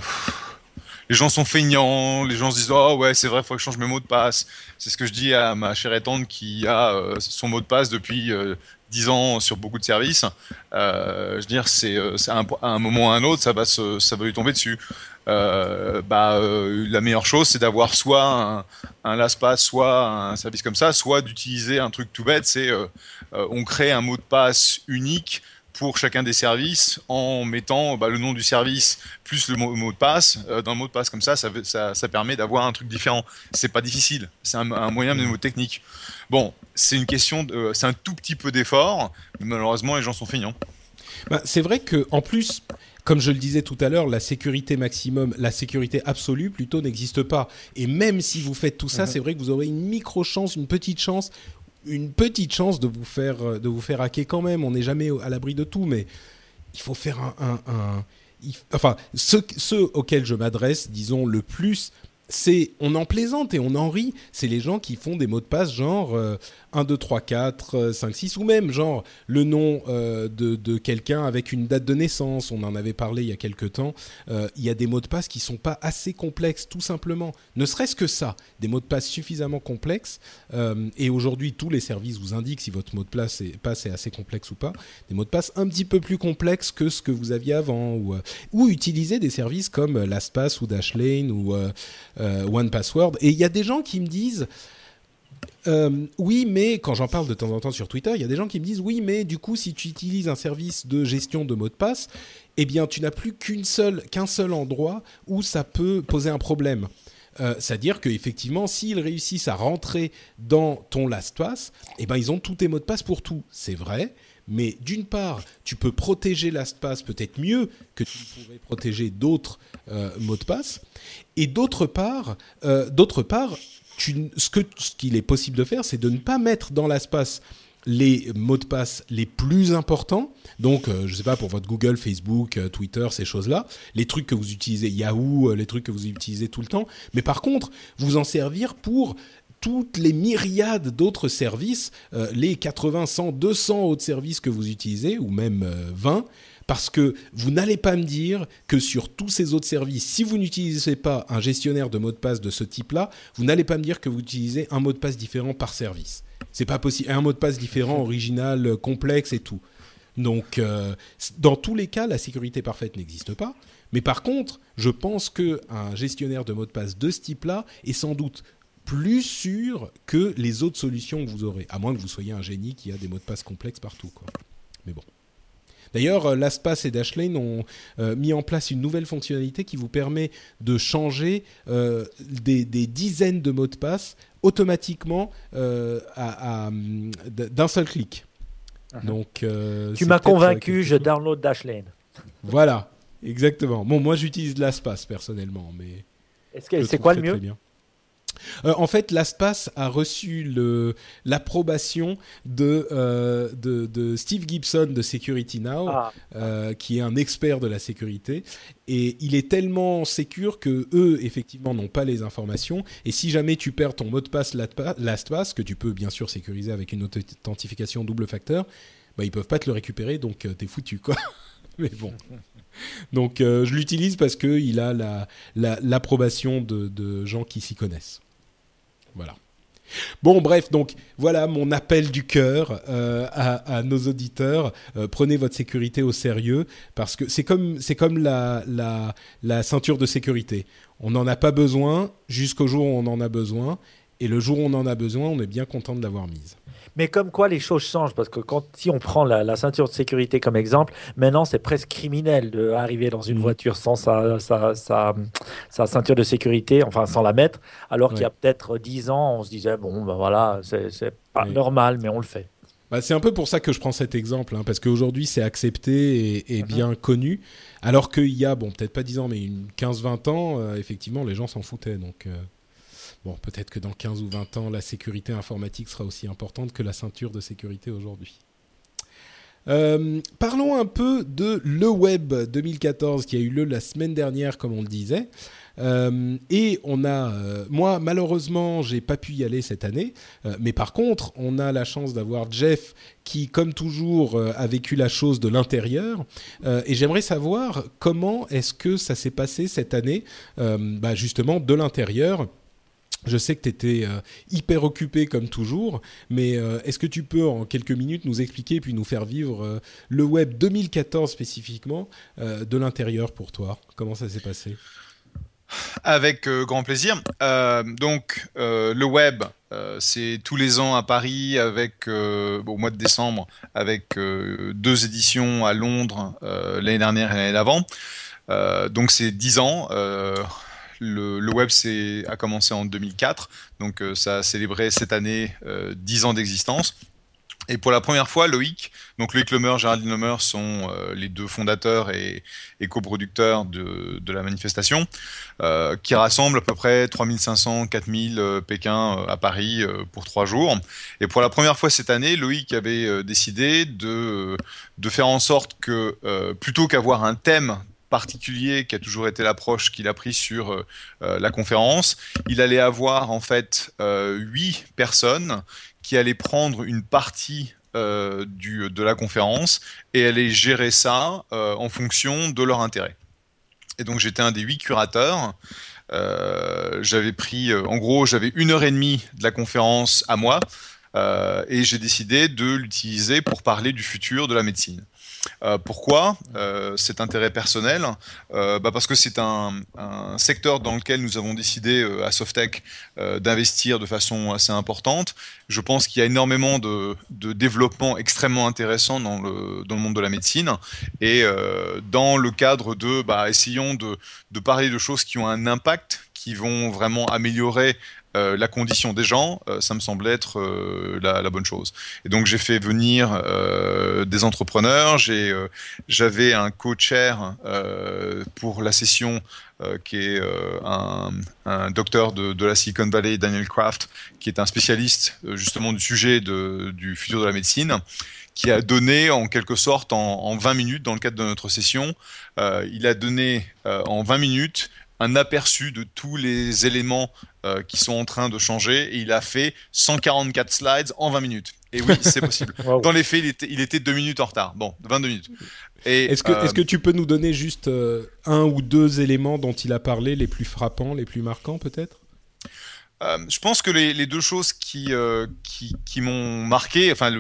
les gens sont feignants, les gens se disent oh ouais c'est vrai, faut que je change mes mots de passe. C'est ce que je dis à ma chère tante qui a euh, son mot de passe depuis euh, 10 ans sur beaucoup de services. Euh, je veux dire, c'est à un, à un moment ou à un autre, ça va, ça va lui tomber dessus. Euh, bah, la meilleure chose, c'est d'avoir soit un, un LastPass, soit un service comme ça, soit d'utiliser un truc tout bête, c'est on crée un mot de passe unique pour chacun des services en mettant bah, le nom du service plus le mot, mot de passe. Euh, dans le mot de passe comme ça, ça, ça, ça permet d'avoir un truc différent. C'est pas difficile, c'est un, un, moyen mnémotechnique. Bon, c'est une question, de, c'est un tout petit peu d'effort, mais malheureusement les gens sont feignants. Bah, c'est vrai que en plus, comme je le disais tout à l'heure, la sécurité maximum, la sécurité absolue plutôt n'existe pas. Et même si vous faites tout ça, -hmm. c'est vrai que vous aurez une micro chance, une petite chance une petite chance de vous faire de vous faire hacker quand même. On n'est jamais à l'abri de tout, mais il faut faire un, enfin ceux, ceux auxquels je m'adresse, disons le plus, c'est on en plaisante et on en rit. C'est les gens qui font des mots de passe genre 1, 2, 3, 4, 5, 6 ou même genre le nom euh, de, quelqu'un avec une date de naissance. On en avait parlé il y a quelques temps. Euh, il y a des mots de passe qui sont pas assez complexes, tout simplement. Ne serait-ce que ça, des mots de passe suffisamment complexes. Euh, et aujourd'hui, tous les services vous indiquent si votre mot de passe est, passe est assez complexe ou pas. Des mots de passe un petit peu plus complexes que ce que vous aviez avant. Ou, ou utiliser des services comme LastPass ou Dashlane ou OnePassword. Et il y a des gens qui me disent euh, oui, mais quand j'en parle de temps en temps sur Twitter, il y a des gens qui me disent oui, mais du coup, si tu utilises un service de gestion de mots de passe, eh bien, tu n'as plus qu'une seule, qu'un seul endroit où ça peut poser un problème. Euh, c'est-à-dire qu'effectivement, s'ils réussissent à rentrer dans ton LastPass, eh ben, ils ont tous tes mots de passe pour tout. C'est vrai, mais d'une part, tu peux protéger LastPass peut-être mieux que tu pourrais protéger d'autres euh, mots de passe. Et d'autre part, d'autre part, ce qu'il est possible de faire, c'est de ne pas mettre dans l'espace les mots de passe les plus importants. Donc, euh, je ne sais pas, pour votre Google, Facebook, euh, Twitter, ces choses-là, les trucs que vous utilisez, Yahoo, euh, les trucs que vous utilisez tout le temps. Mais par contre, vous en servir pour toutes les myriades d'autres services, les 80, 100, 200 autres services que vous utilisez, ou même 20 parce que vous n'allez pas me dire que sur tous ces autres services, si vous n'utilisez pas un gestionnaire de mots de passe de ce type-là, vous n'allez pas me dire que vous utilisez un mot de passe différent par service. C'est pas possible. Un mot de passe différent, original, complexe et tout. Donc, euh, dans tous les cas, la sécurité parfaite n'existe pas. Mais par contre, je pense qu'un gestionnaire de mots de passe de ce type-là est sans doute plus sûr que les autres solutions que vous aurez, à moins que vous soyez un génie qui a des mots de passe complexes partout. Quoi. Mais bon. D'ailleurs, euh, LastPass et Dashlane ont euh, mis en place une nouvelle fonctionnalité qui vous permet de changer euh, des, dizaines de mots de passe automatiquement d'un seul clic. Uh-huh. Donc, tu m'as convaincu, je download Dashlane. Voilà, exactement. Bon, moi j'utilise LastPass personnellement, mais. c'est quoi le mieux euh, en fait, l'ASPAS a reçu l'approbation euh, de, de, Steve Gibson de Security Now, ah. euh, qui est un expert de la sécurité. Et il est tellement sécure que eux, effectivement, n'ont pas les informations. Et si jamais tu perds ton mot de passe LastPass, que tu peux bien sûr sécuriser avec une authentification double facteur, bah, ils peuvent pas te le récupérer, donc t'es foutu, quoi. Mais bon. Donc je l'utilise parce qu'il a l'approbation de, de gens qui s'y connaissent. Bon, bref, donc voilà mon appel du cœur euh, à, nos auditeurs. Euh, prenez votre sécurité au sérieux parce que c'est comme c'est comme la ceinture de sécurité. On n'en a pas besoin jusqu'au jour où on en a besoin, et le jour où on en a besoin, on est bien content de l'avoir mise. Mais comme quoi les choses changent, parce que quand, si on prend la, ceinture de sécurité comme exemple, maintenant c'est presque criminel d'arriver dans une mm. voiture sans sa, sa, sa, ceinture de sécurité, enfin sans la mettre, alors qu'il y a peut-être 10 ans, on se disait, bon, ben voilà, c'est pas normal, mais on le fait. Bah, c'est un peu pour ça que je prends cet exemple, hein, parce qu'aujourd'hui c'est accepté et, mm-hmm. bien connu, alors qu'il y a, bon, peut-être pas 10 ans, mais 15-20 ans, euh, effectivement, les gens s'en foutaient. Donc, euh, Bon, peut-être que dans 15 ou 20 ans, la sécurité informatique sera aussi importante que la ceinture de sécurité aujourd'hui. Euh, parlons un peu de le Web 2014 qui a eu lieu la semaine dernière, comme on le disait. Euh, et on a, euh, moi malheureusement, j'ai pas pu y aller cette année, mais par contre, on a la chance d'avoir Jeff qui, comme toujours, a vécu la chose de l'intérieur. et j'aimerais savoir comment est-ce que ça s'est passé cette année, bah, justement de l'intérieur. Je sais que tu étais euh, hyper occupé comme toujours, mais euh, est-ce que tu peux en quelques minutes nous expliquer puis nous faire vivre euh, le web 2014 spécifiquement de l'intérieur pour toi? Comment ça s'est passé? Avec grand plaisir. donc, le web, c'est tous les ans à Paris, avec au mois de décembre, avec deux éditions à Londres l'année dernière et l'année d'avant. donc, c'est dix ans le, web a commencé en 2004, donc euh, ça a célébré cette année 10 euh, ans d'existence. Et pour la première fois, Loïc, donc Loïc Lemer, Géraldine Lemer sont euh, les deux fondateurs et, et coproducteurs de, la manifestation, qui rassemble à peu près 3500, 4000 euh, Pékin à Paris pour trois jours. Et pour la première fois cette année, Loïc avait décidé de faire en sorte que, plutôt qu'avoir un thème particulier qui a toujours été l'approche qu'il a pris sur la conférence. Il allait avoir en fait huit personnes qui allait prendre une partie euh, du, de la conférence et allait gérer ça euh, en fonction de leur intérêt. Et donc j'étais un des huit curateurs. Euh, j'avais pris, en gros, j'avais une heure et demie de la conférence à moi et j'ai décidé de l'utiliser pour parler du futur de la médecine. Euh, pourquoi euh, cet intérêt personnel? Euh, bah Parce que c'est un, secteur dans lequel nous avons décidé à Softec d'investir de façon assez importante. Je pense qu'il y a énormément de, développement extrêmement intéressant dans le, monde de la médecine. Et dans le cadre de, bah, essayons de, de parler de choses qui ont un impact, qui vont vraiment améliorer euh, la condition des gens, euh, ça me semblait être euh, la, bonne chose. Et donc j'ai fait venir des entrepreneurs, j'avais un co-chair pour la session qui est un, docteur de, la Silicon Valley, Daniel Kraft, qui est un spécialiste justement du sujet du futur de la médecine qui a donné en quelque sorte en, en, 20 minutes, dans le cadre de notre session, il a donné en 20 minutes un aperçu de tous les éléments euh, qui sont en train de changer et il a fait 144 slides en 20 minutes. Et oui, c'est possible. Dans les faits, il était, il était 2 minutes en retard. Bon, 22 minutes. Est-ce que, est que, euh, tu peux nous donner juste euh, un ou deux éléments dont il a parlé, les plus frappants, les plus marquants peut-être? Je pense que les, les, deux choses qui, qui, qui m'ont marqué, enfin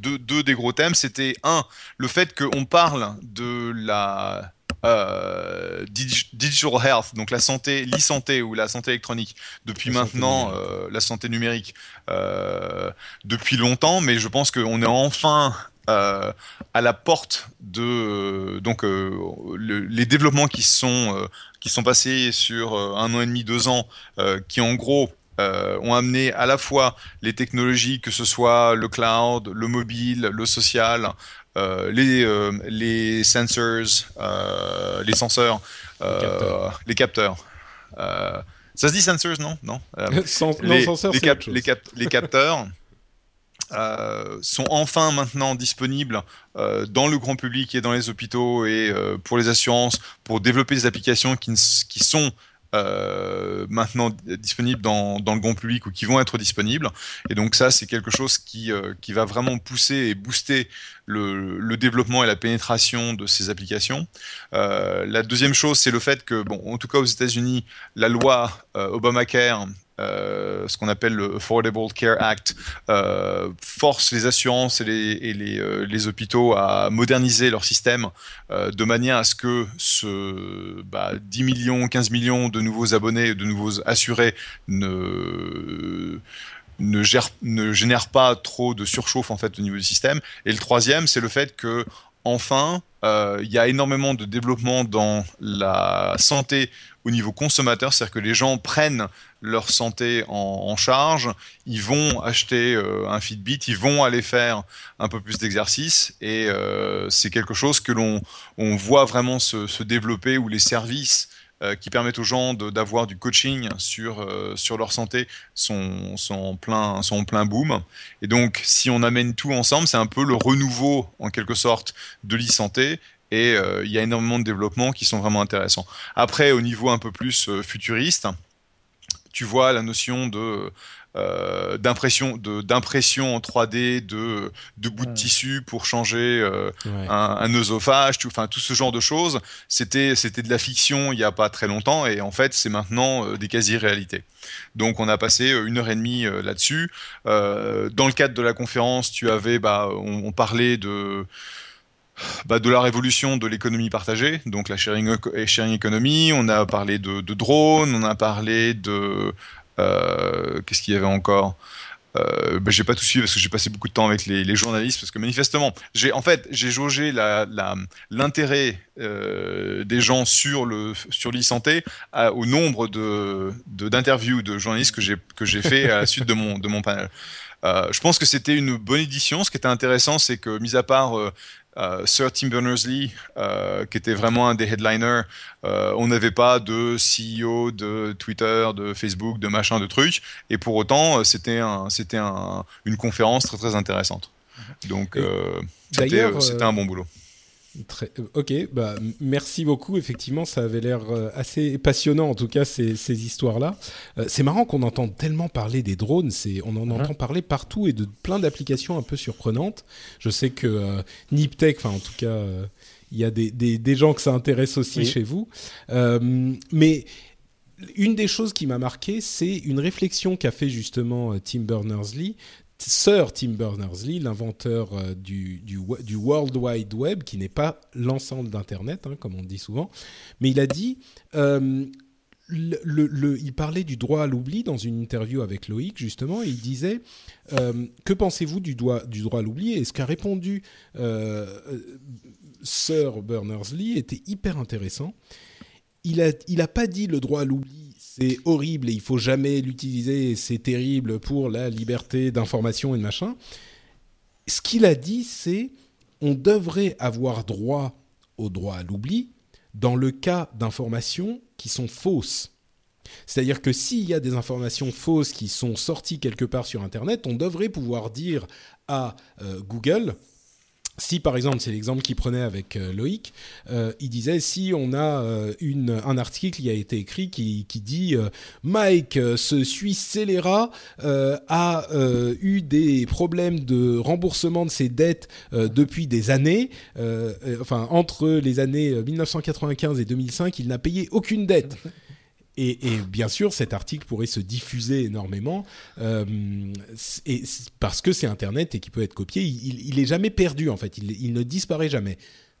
deux, deux, des gros thèmes, c'était un, le fait qu'on parle de la euh, digital health, donc la santé, l'e-santé ou la santé électronique, depuis maintenant euh, la santé numérique, euh, depuis longtemps, mais je pense qu'on est enfin à la porte de donc les développements qui sont qui sont passés sur un an et demi, deux ans, qui en gros ont amené à la fois les technologies, que ce soit le cloud, le mobile, le social, les, euh, les sensors, euh, les senseurs, les capteurs. ça se dit sensors, non? Non? les, les, capteurs. sont enfin maintenant disponibles dans le grand public et dans les hôpitaux et pour les assurances pour développer des applications qui, qui sont euh, maintenant disponibles dans, dans, le grand public ou qui vont être disponibles. Et donc ça, c'est quelque chose qui, euh, qui va vraiment pousser et booster le, le, développement et la pénétration de ces applications. Euh, la deuxième chose, c'est le fait que, bon, en tout cas aux États-Unis, la loi euh, Obamacare euh, ce qu'on appelle le Affordable Care Act, euh, force les assurances et euh, les, hôpitaux à moderniser leur système de manière à ce que ce bah, 10 millions, 15 millions de nouveaux abonnés, de nouveaux assurés ne ne, pas trop de surchauffe en fait au niveau du système. Et le troisième, c'est le fait que enfin, il y a énormément de développement dans la santé au niveau consommateur, c'est-à-dire que les gens prennent leur santé en, charge, ils vont acheter euh, un Fitbit, ils vont aller faire un peu plus d'exercice et euh, c'est quelque chose que l'on on voit vraiment se, développer où les services euh, qui permettent aux gens d'avoir du coaching sur, sur leur santé sont, sont, en plein, sont en plein boom. Et donc, si on amène tout ensemble, c'est un peu le renouveau, en quelque sorte, de l'e-santé et il y a énormément de développements qui sont vraiment intéressants. Après, au niveau un peu plus futuriste, tu vois la notion de euh, d'impression de d'impression en 3D de de bouts de tissu pour changer euh, un, un, œsophage tout enfin tout ce genre de choses. C'était c'était de la fiction il y a pas très longtemps et en fait c'est maintenant euh, des quasi réalités donc on a passé une heure et demie là-dessus. Dans le cadre de la conférence tu avais bah on, on parlait de bah, de la révolution de l'économie partagée, donc la sharing, sharing economy. On a parlé de, de drones, on a parlé de euh, qu'est-ce qu'il y avait encore? Euh, bah, j'ai pas tout suivi parce que j'ai passé beaucoup de temps avec les, journalistes parce que manifestement j'ai en fait j'ai jaugé l'intérêt euh, des gens sur le sur l'e-santé au nombre de d'interviews de, journalistes que j'ai que j'ai fait à la suite de mon de mon panel je pense que c'était une bonne édition. Ce qui était intéressant, c'est que, mis à part Sir Tim Berners-Lee, qui était vraiment un des headliners, on n'avait pas de CEO de Twitter, de Facebook, de machin, de trucs. Et pour autant, c'était un, c'était un, une conférence très très intéressante. Donc, c'était un bon boulot. Très, euh, ok, bah, merci beaucoup. Effectivement, ça avait l'air euh, assez passionnant, en tout cas, ces, ces histoires-là. Euh, c'est marrant qu'on entende tellement parler des drones. C'est, on en mhm. entend parler partout et de plein d'applications un peu surprenantes. Je sais que Niptech, enfin, en tout cas, il y a des, des, des, gens que ça intéresse aussi chez vous. mais une des choses qui m'a marqué, c'est une réflexion qu'a fait justement Tim Berners-Lee Sir Tim Berners-Lee, l'inventeur euh, du, du, World Wide Web, qui n'est pas l'ensemble d'Internet, hein, comme on dit souvent, mais il a dit, euh, il parlait du droit à l'oubli dans une interview avec Loïc, justement, et il disait, euh, que pensez-vous du, du, droit à l'oubli? Et ce qu'a répondu Sir Berners-Lee était hyper intéressant. Il n'a il a pas dit le droit à l'oubli c'est horrible et il faut jamais l'utiliser, c'est terrible pour la liberté d'information et de machin. Ce qu'il a dit, c'est on devrait avoir droit au droit à l'oubli dans le cas d'informations qui sont fausses. C'est-à-dire que s'il y a des informations fausses qui sont sorties quelque part sur Internet, on devrait pouvoir dire à euh, Google, si par exemple, c'est l'exemple qu'il prenait avec euh, Loïc, euh, il disait si on a euh, un article qui a été écrit qui, qui dit Mike, ce Suisse scélérat a eu des problèmes de remboursement de ses dettes depuis des années, enfin entre les années 1995 et 2005, il n'a payé aucune dette. Et, bien sûr, cet article pourrait se diffuser énormément euh, parce que c'est Internet et qu'il peut être copié. Il, n'est jamais perdu en fait. Il, ne disparaît jamais.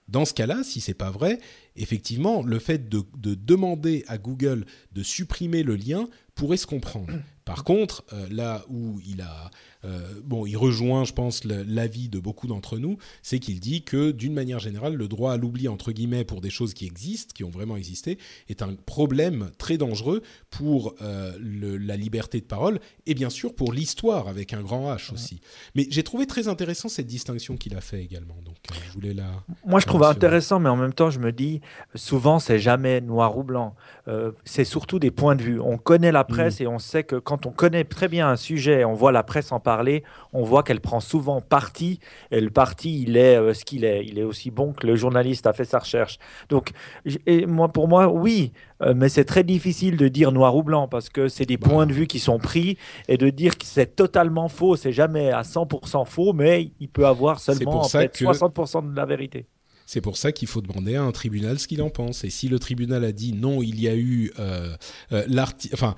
Dans ce cas-là, si c'est pas vrai, effectivement, le fait de, demander à Google de supprimer le lien pourrait se comprendre. Par contre, euh, là où il a euh, bon, il rejoint, je pense, l'avis de beaucoup d'entre nous, c'est qu'il dit que d'une manière générale, le droit à l'oubli, entre guillemets, pour des choses qui existent, qui ont vraiment existé, est un problème très dangereux pour euh, la liberté de parole et bien sûr pour l'histoire avec un grand H aussi. Mais j'ai trouvé très intéressant cette distinction qu'il a fait également. Donc, euh, je voulais la. Moi, je trouve intéressant, mais en même temps, je me dis, souvent, c'est jamais noir ou blanc. c'est surtout des points de vue. On connaît la presse mm. et on sait que quand on connaît très bien un sujet, on voit la presse en parler on voit qu'elle prend souvent parti, et le parti, il est euh, ce qu'il est. Il est aussi bon que le journaliste a fait sa recherche. Donc, et moi, pour moi, oui, euh, mais c'est très difficile de dire noir ou blanc parce que c'est des bah. points de vue qui sont pris et de dire que c'est totalement faux, c'est jamais à 100% faux, mais il peut avoir seulement peut-être 60% de la vérité. C'est pour ça qu'il faut demander à un tribunal ce qu'il en pense. Et si le tribunal a dit non, il y a eu euh, euh enfin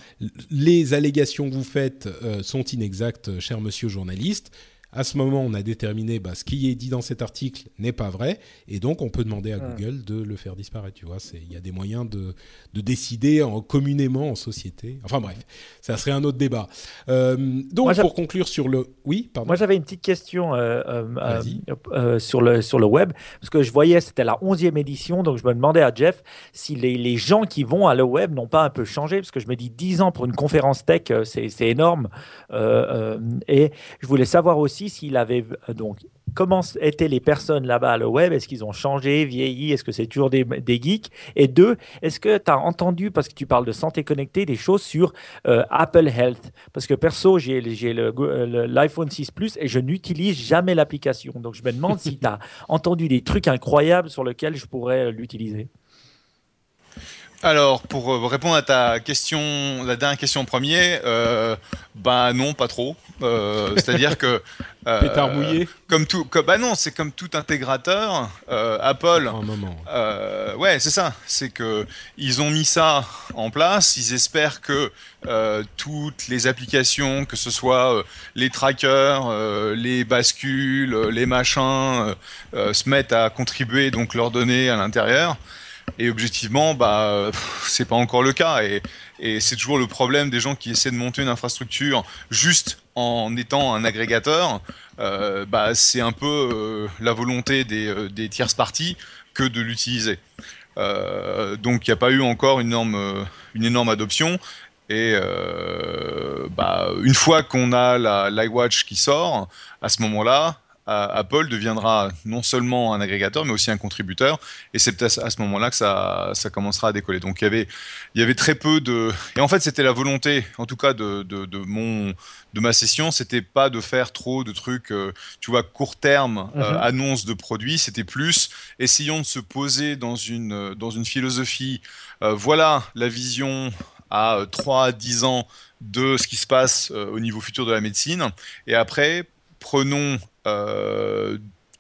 les allégations que vous faites euh, sont inexactes, cher monsieur journaliste, à ce moment, on a déterminé bah, ce qui est dit dans cet article n'est pas vrai, et donc on peut demander à Google de le faire disparaître. Tu vois, il y a des moyens de, de décider en, communément en société. Enfin bref, ça serait un autre débat. Euh, donc pour conclure sur le, oui, pardon. Moi j'avais une petite question euh, euh, sur le sur le web parce que je voyais c'était la 11e édition, donc je me demandais à Jeff si les, les gens qui vont à le web n'ont pas un peu changé parce que je me dis 10 ans pour une conférence tech, c'est énorme, et je voulais savoir aussi avait euh, donc comment étaient les personnes là-bas à le web? Est-ce qu'ils ont changé, vieilli? Est-ce que c'est toujours des, geeks? Et deux, est-ce que tu as entendu, parce que tu parles de santé connectée, des choses sur euh, Apple Health? Parce que perso, j'ai l'iPhone 6 Plus et je n'utilise jamais l'application. Donc je me demande si tu as entendu des trucs incroyables sur lesquels je pourrais l'utiliser. Alors, pour euh, répondre à ta question, la dernière question en premier, euh, bah non, pas trop. Euh, c'est-à-dire que pétard mouillé. Comme tout, bah non, c'est comme tout intégrateur. Apple. Un moment. ouais, c'est ça. C'est que ils ont mis ça en place. Ils espèrent que toutes les applications, que ce soit les trackers, les bascules, les machins, se mettent à contribuer donc leurs données à l'intérieur. Et objectivement, bah, c'est pas encore le cas. Et, c'est toujours le problème des gens qui essaient de monter une infrastructure juste en étant un agrégateur. Euh, bah, c'est un peu euh, la volonté des, euh, des tierces parties que de l'utiliser. donc il n'y a pas eu encore une énorme, adoption. Et bah, une fois qu'on a la l'iWatch qui sort, à ce moment-là, Apple deviendra non seulement un agrégateur, mais aussi un contributeur. Et c'est peut-être à ce moment-là que ça, ça commencera à décoller. Donc il y avait, il y avait très peu de. Et en fait, c'était la volonté, en tout cas de, de, de, mon, de ma session, c'était pas de faire trop de trucs, euh, tu vois, court terme, euh, mhm. annonce de produits. C'était plus essayons de se poser dans une, dans une philosophie. Euh, voilà la vision à 3 à 10 ans de ce qui se passe au niveau futur de la médecine. Et après, prenons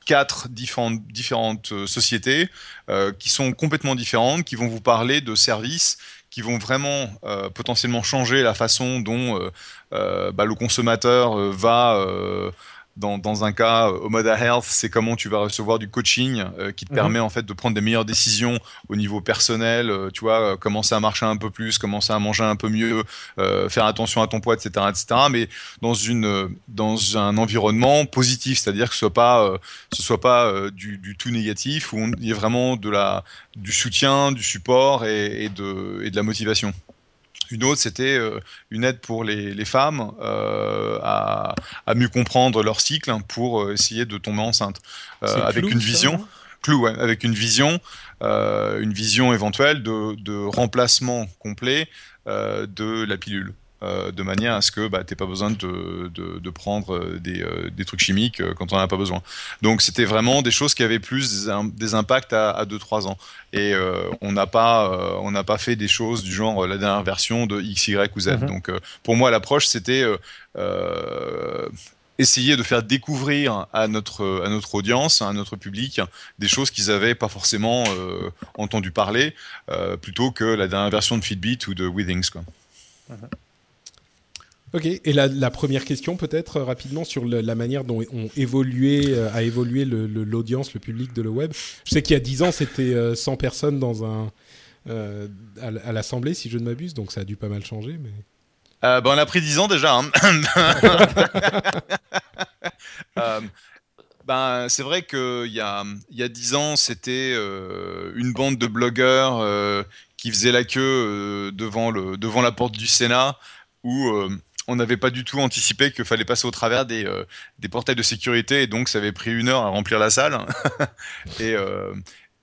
quatre différentes, différentes euh, sociétés euh, qui sont complètement différentes, qui vont vous parler de services qui vont vraiment potentiellement changer la façon dont bah, le consommateur va dans, dans, un cas, Omoda Health, c'est comment tu vas recevoir du coaching euh, qui te mhm. permet en fait de prendre des meilleures décisions au niveau personnel, euh, tu vois, euh, commencer à marcher un peu plus, commencer à manger un peu mieux, faire attention à ton poids, etc., etc. Mais dans une dans un environnement positif, c'est-à-dire que ce soit pas ce soit pas du, du, tout négatif, où il y a vraiment de la du soutien, du support et, et de et de la motivation. Une autre, c'était euh, une aide pour les, femmes euh, à, mieux comprendre leur cycle pour euh, essayer de tomber enceinte. avec une vision. Clou, avec une vision, une vision éventuelle de, de remplacement complet de la pilule. Euh, de manière à ce que bah, tu n'aies pas besoin de, de, prendre euh, des, euh, des, trucs chimiques quand on n'en a pas besoin. Donc c'était vraiment des choses qui avaient plus des, impacts à, 2-3 ans. Et on n'a pas, on n'a pas fait des choses du genre la dernière version de X, Y ou Z. Mhm. Donc pour moi l'approche c'était essayer de faire découvrir à notre, à notre audience, à notre public, des choses qu'ils n'avaient pas forcément entendu parler, plutôt que la dernière version de Fitbit ou de Withings. Quoi. Mhm. Ok, et la, première question peut-être euh, rapidement sur la manière dont ont évolué, euh, a évolué l'audience, le, public de le web. Je sais qu'il y a 10 ans, c'était 100 euh, personnes dans un, à, l'Assemblée, si je ne m'abuse, donc ça a dû pas mal changer. Mais... Ben, on a pris 10 ans déjà. Hein. ben, c'est vrai qu'il y a, y a 10 ans, c'était une bande de blogueurs qui faisaient la queue devant, le, devant la porte du Sénat où on n'avait pas du tout anticipé qu'il fallait passer au travers des, euh, des portails de sécurité et donc ça avait pris une heure à remplir la salle. et, euh,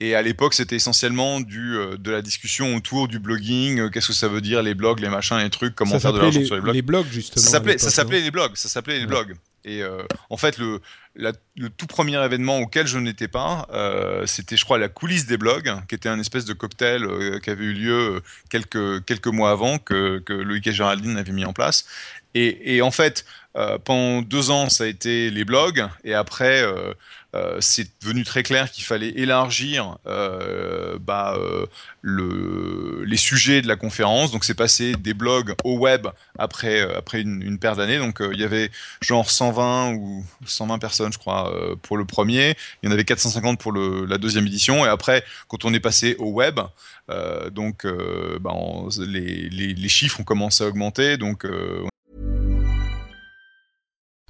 et à l'époque, c'était essentiellement du, euh, de la discussion autour du blogging, qu'est-ce que ça veut dire les blogs, les machins, les trucs, comment faire de l'argent sur les blogs. Les blogs justement. Ça s'appelait, ça s'appelait les blogs. Ça s'appelait les blogs. Et euh, en fait, le, le, tout premier événement auquel je n'étais pas, euh, c'était, je crois, la coulisse des blogs, qui était un espèce de cocktail euh, qui avait eu lieu quelques, quelques mois avant, que, que Loïc et Géraldine avaient mis en place. Et, et en fait, pendant deux ans, ça a été les blogs, et après, euh, c'est devenu très clair qu'il fallait élargir euh, bah, euh, le, les sujets de la conférence. Donc c'est passé des blogs au web après, après une, paire d'années. Donc il y avait genre 120 ou 120 personnes, je crois, pour le premier. Il y en avait 450 pour la deuxième édition. Et après, quand on est passé au web, donc bah, les, chiffres ont commencé à augmenter. Donc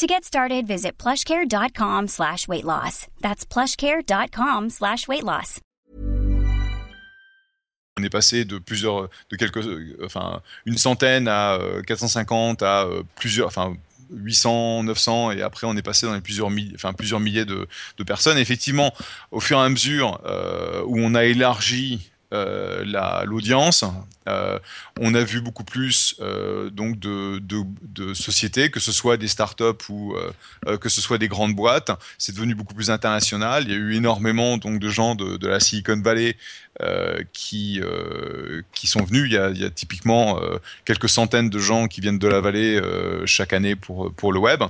To get started, visit plushcare.com slash weight loss. That's plushcare.com slash weight loss. On est passé de plusieurs, de quelques, enfin, une centaine à 450 euh, à euh, plusieurs, enfin, 800, 900, et après on est passé dans les plusieurs, milliers, de, personnes. effectivement, au fur et à mesure euh, où on a élargi l'audience. on a vu beaucoup plus donc de, de, sociétés, que ce soit des startups ou que ce soit des grandes boîtes. C'est devenu beaucoup plus international. Il y a eu énormément donc de gens de, de la Silicon Valley qui qui sont venus. Il y a, il y a typiquement quelques centaines de gens qui viennent de la vallée chaque année pour pour le web.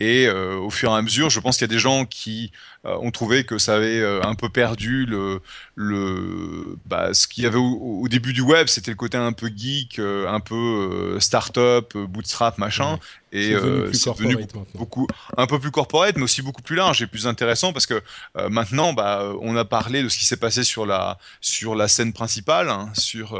Et euh, au fur et à mesure, je pense qu'il y a des gens qui euh, ont trouvé que ça avait euh, un peu perdu le, le bah, ce qu'il y avait au, début du web, c'était le côté un peu geek, un peu start-up, bootstrap, machin. Et c'est devenu, beaucoup, un peu plus corporate, mais aussi beaucoup plus large et plus intéressant parce que maintenant, bah, on a parlé de ce qui s'est passé sur la sur la scène principale, hein, sur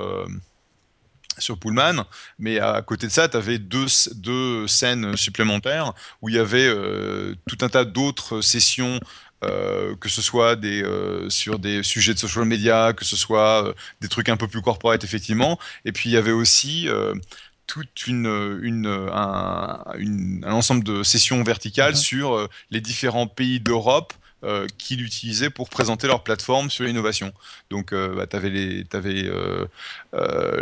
sur Pullman, mais à côté de ça, tu avais deux, deux scènes supplémentaires où il y avait euh, tout un tas d'autres sessions euh, que ce soit des, euh, sur des sujets de social media, que ce soit des trucs un peu plus corporate effectivement. Et puis il y avait aussi toute une, une, un, un, ensemble de sessions verticales sur les différents pays d'Europe euh, qui l'utilisaient pour présenter leur plateforme sur l'innovation. Donc, euh, bah, tu avais, les, avais euh,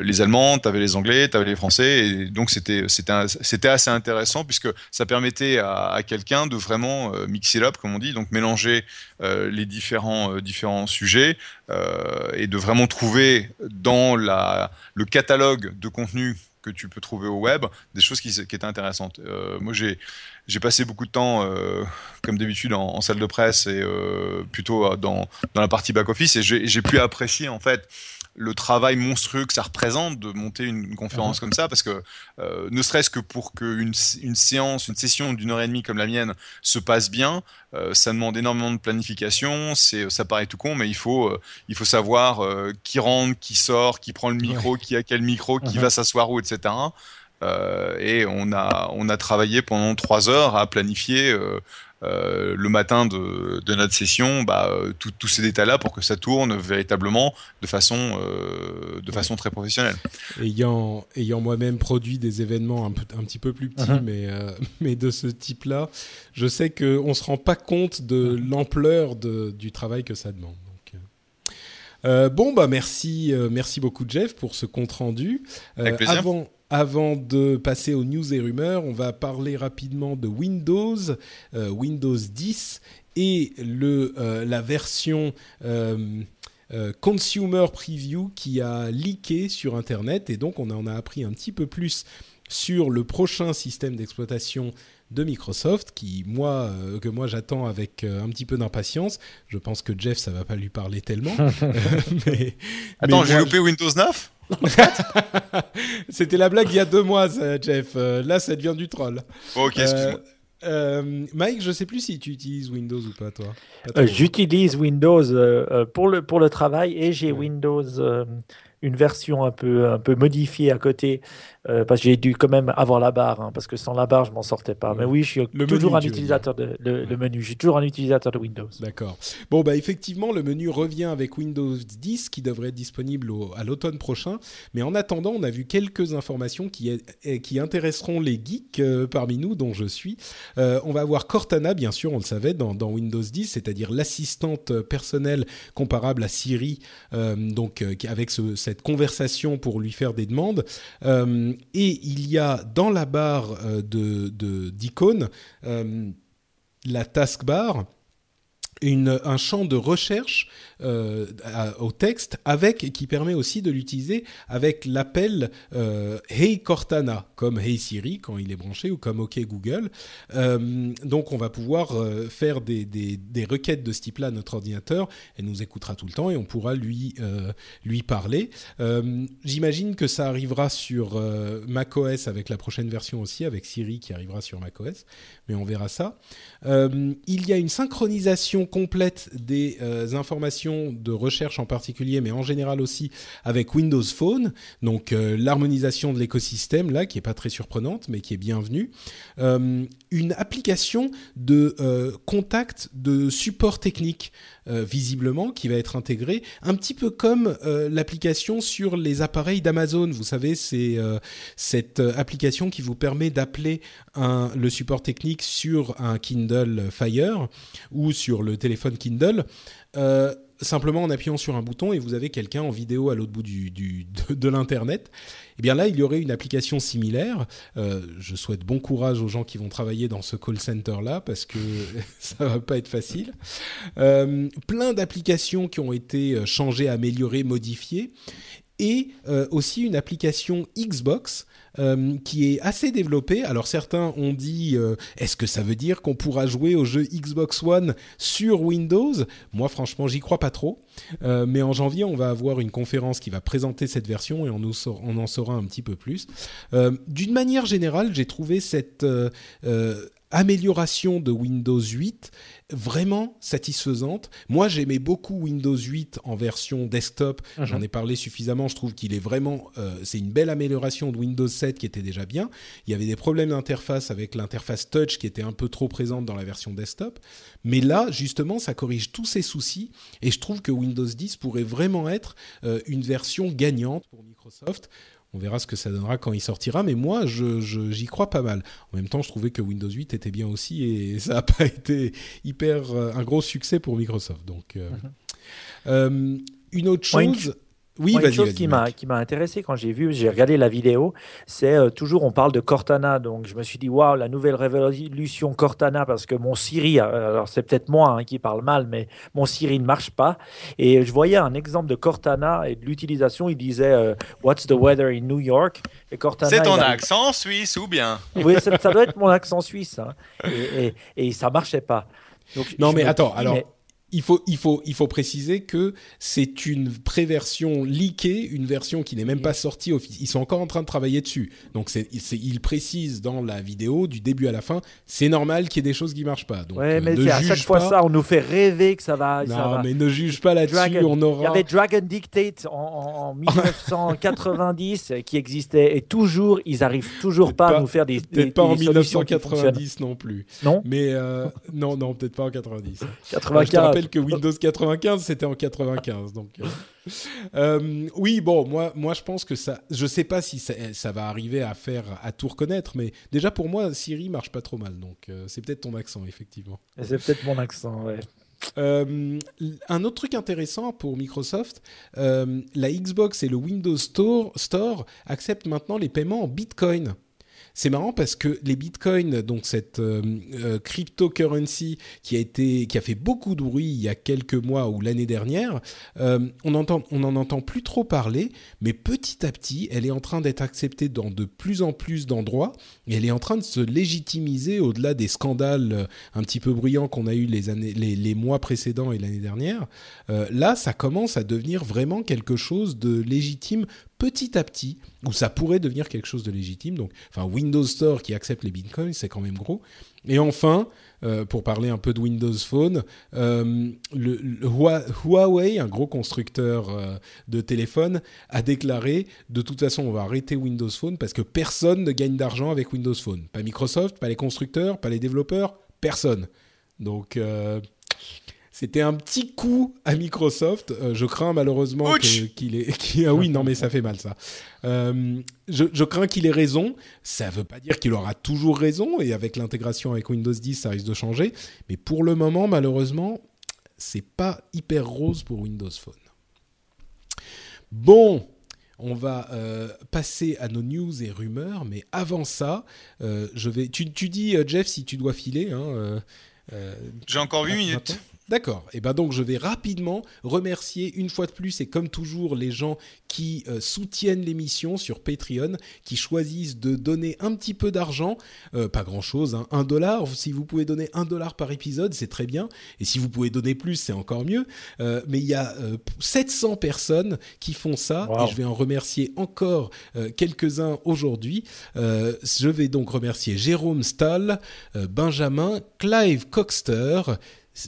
les Allemands, tu avais les Anglais, tu avais les Français, et donc c'était assez intéressant puisque ça permettait à, quelqu'un de vraiment mixer up, comme on dit, donc mélanger les différents, différents sujets et de vraiment trouver dans la, le catalogue de contenu que tu peux trouver au web, des choses qui, qui étaient intéressantes. Euh, moi, j'ai j'ai passé beaucoup de temps, euh, comme d'habitude, en, salle de presse et euh, plutôt dans, dans la partie back office, et j'ai pu apprécier en fait le travail monstrueux que ça représente de monter une, conférence comme ça, parce que euh, ne serait-ce que pour qu'une une séance, une session d'une heure et demie comme la mienne se passe bien, euh, ça demande énormément de planification. C'est, ça paraît tout con, mais il faut, euh, il faut savoir qui rentre, qui sort, qui prend le micro, qui a quel micro, qui uh-huh. va s'asseoir où, etc. et on a, on a travaillé pendant trois heures à planifier euh, le matin de, notre session, bah, euh, tous ces détails-là pour que ça tourne véritablement de façon, euh, de façon très professionnelle. Ayant, ayant moi-même produit des événements un, un petit peu plus petits, uh-huh. mais, mais de ce type-là, je sais qu'on ne se rend pas compte de uh-huh. l'ampleur du travail que ça demande. bon, bah merci, merci beaucoup Jeff pour ce compte rendu. Avec plaisir. Avant, avant de passer aux news et rumeurs, on va parler rapidement de Windows, euh, Windows 10 et le, euh, la version euh, Consumer Preview qui a leaké sur Internet. Et donc on en a appris un petit peu plus sur le prochain système d'exploitation de Microsoft qui moi que moi j'attends avec un petit peu d'impatience. Je pense que Jeff ça va pas lui parler tellement. Attends, j'ai loupé Windows 9 C'était la blague il y a deux mois, Jeff. Euh, là, ça devient du troll. ok, excuse-moi. Euh, euh, Mike, je sais plus si tu utilises Windows ou pas, toi. J'utilise Windows pour, le, pour le travail et j'ai Windows une version un peu, un peu modifiée à côté, euh, parce que j'ai dû quand même avoir la barre, hein, parce que sans la barre, je m'en sortais pas. Mais oui, je suis toujours un utilisateur de le, menu. Suis toujours un utilisateur de Windows. D'accord. Bon, bah effectivement, le menu revient avec Windows 10, qui devrait être disponible à l'automne prochain. Mais en attendant, on a vu quelques informations qui, qui intéresseront les geeks euh, parmi nous, dont je suis. Euh, on va avoir Cortana, bien sûr, on le savait, dans, dans Windows 10, c'est-à-dire l'assistante personnelle comparable à Siri, donc avec ce cette conversation pour lui faire des demandes. Euh, et il y a dans la barre euh, d'icônes euh, la taskbar un champ de recherche euh, au texte avec qui permet aussi de l'utiliser avec l'appel euh, Hey Cortana comme Hey Siri quand il est branché ou comme OK Google. Euh, donc on va pouvoir faire des, requêtes de ce type-là à notre ordinateur. Elle nous écoutera tout le temps et on pourra lui lui parler. J'imagine que ça arrivera sur macOS avec la prochaine version aussi avec Siri qui arrivera sur macOS, mais on verra ça. il y a une synchronisation complète des informations de recherche en particulier, mais en général aussi avec Windows Phone. Donc euh, l'harmonisation de l'écosystème là, qui est pas très surprenante, mais qui est bienvenue. Euh, une application de euh, contact de support technique euh, visiblement qui va être intégrée, un petit peu comme euh, l'application sur les appareils d'Amazon. Vous savez, c'est cette application qui vous permet d'appeler le support technique sur un Kindle Fire ou sur le téléphone Kindle. Simplement en appuyant sur un bouton et vous avez quelqu'un en vidéo à l'autre bout du, de, l'internet. Eh bien là, il y aurait une application similaire. Euh, je souhaite bon courage aux gens qui vont travailler dans ce call center là parce que ça va pas être facile. Euh, plein d'applications qui ont été euh, changées, améliorées, modifiées et aussi une application Xbox euh, qui est assez développé. Alors certains ont dit, euh, est-ce que ça veut dire qu'on pourra jouer au jeu Xbox One sur Windows? Moi franchement, j'y crois pas trop. Euh, mais en janvier, on va avoir une conférence qui va présenter cette version et on, on en saura un petit peu plus. D'une manière générale, j'ai trouvé cette amélioration de Windows 8 vraiment satisfaisante. Moi, j'aimais beaucoup Windows 8 en version desktop. Mhm. J'en ai parlé suffisamment. Je trouve qu'il est vraiment, euh, c'est une belle amélioration de Windows 7 qui était déjà bien. Il y avait des problèmes d'interface avec l'interface touch qui était un peu trop présente dans la version desktop. Mais là, justement, ça corrige tous ces soucis et je trouve que Windows 10 pourrait vraiment être euh, une version gagnante pour Microsoft on verra ce que ça donnera quand il sortira, mais moi, j'y crois pas mal. En même temps, je trouvais que Windows 8 était bien aussi et ça n'a pas été hyper euh, un gros succès pour Microsoft. Donc, euh, mhm. euh, une autre chose. Oui, Moi, une chose qui m'a qui m'a intéressé quand j'ai vu, j'ai regardé la vidéo, c'est euh, toujours on parle de Cortana, donc je me suis dit waouh la nouvelle révolution Cortana parce que mon Siri, euh, alors c'est peut-être moi hein, qui parle mal, mais mon Siri ne marche pas. Et je voyais un exemple de Cortana et de l'utilisation, il disait euh, What's the weather in New York? Et Cortana. C'est ton accent suisse ou bien? Oui, ça, doit être mon accent suisse, hein. et, et, et, ça marchait pas. Donc, non mais attends, alors il faut, il, faut, il faut préciser que c'est une préversion leakée, une version qui n'est même pas sortie. Ils sont encore en train de travailler dessus. Donc, c'est, il précise dans la vidéo, du début à la fin, c'est normal qu'il y ait des choses qui marchent pas. Donc, ouais, mais c'est à chaque fois ça, on nous fait rêver que ça va. Non, mais ne juge pas là-dessus. On aura... Il y avait Dragon Dictate en, 1990 qui existait et toujours, ils arrivent toujours pas, à nous faire des. Peut-être pas en 1990 non plus. Non. Mais euh, non, non, peut-être pas en 90. 95 que Windows 95 c'était en 95 donc euh, euh, oui bon moi moi je pense que ça je sais pas si ça, va arriver à faire à tout reconnaître mais déjà pour moi Siri marche pas trop mal donc euh, c'est peut-être ton accent effectivement. C'est peut-être mon accent ouais. Un autre truc intéressant pour Microsoft, la Xbox et le Windows Store, Store acceptent maintenant les paiements en Bitcoin. C'est marrant parce que les bitcoins, donc cette euh, euh, cryptocurrency qui a été, qui a fait beaucoup de bruit il y a quelques mois ou l'année dernière, euh, on entend, on n'en entend plus trop parler, mais petit à petit, elle est en train d'être acceptée dans de plus en plus d'endroits et elle est en train de se légitimiser au-delà des scandales un petit peu bruyants qu'on a eu les années, les, mois précédents et l'année dernière. là, ça commence à devenir vraiment quelque chose de légitime petit à petit, où ça pourrait devenir quelque chose de légitime. Donc, enfin, Windows Store qui accepte les bitcoins, c'est quand même gros. Et enfin, euh, pour parler un peu de Windows Phone, euh, Huawei, un gros constructeur euh, de téléphones, a déclaré de toute façon, on va arrêter Windows Phone parce que personne ne gagne d'argent avec Windows Phone. Pas Microsoft, pas les constructeurs, pas les développeurs, personne. Donc c'était un petit coup à Microsoft. Euh, je crains malheureusement qu'il ait. ah oui, non, mais ça fait mal ça. Euh, je, crains qu'il ait raison. Ça ne veut pas dire qu'il aura toujours raison. Et avec l'intégration avec Windows 10, ça risque de changer. Mais pour le moment, malheureusement, c'est pas hyper rose pour Windows Phone. Bon, on va euh, passer à nos news et rumeurs, mais avant ça, je vais. Tu, dis, Jeff, si tu dois filer. Hein, J'ai encore 8 minutes. D'accord. Et ben donc je vais rapidement remercier une fois de plus et comme toujours les gens qui euh, soutiennent l'émission sur Patreon, qui choisissent de donner un petit peu d'argent, euh, pas grand chose, hein, un dollar. Si vous pouvez donner un dollar par épisode, c'est très bien. Et si vous pouvez donner plus, c'est encore mieux. Euh, mais il y a 700 personnes qui font ça et je vais en remercier encore quelques-uns aujourd'hui. je vais donc remercier Jérôme Stahl, Benjamin, Clive Coxter.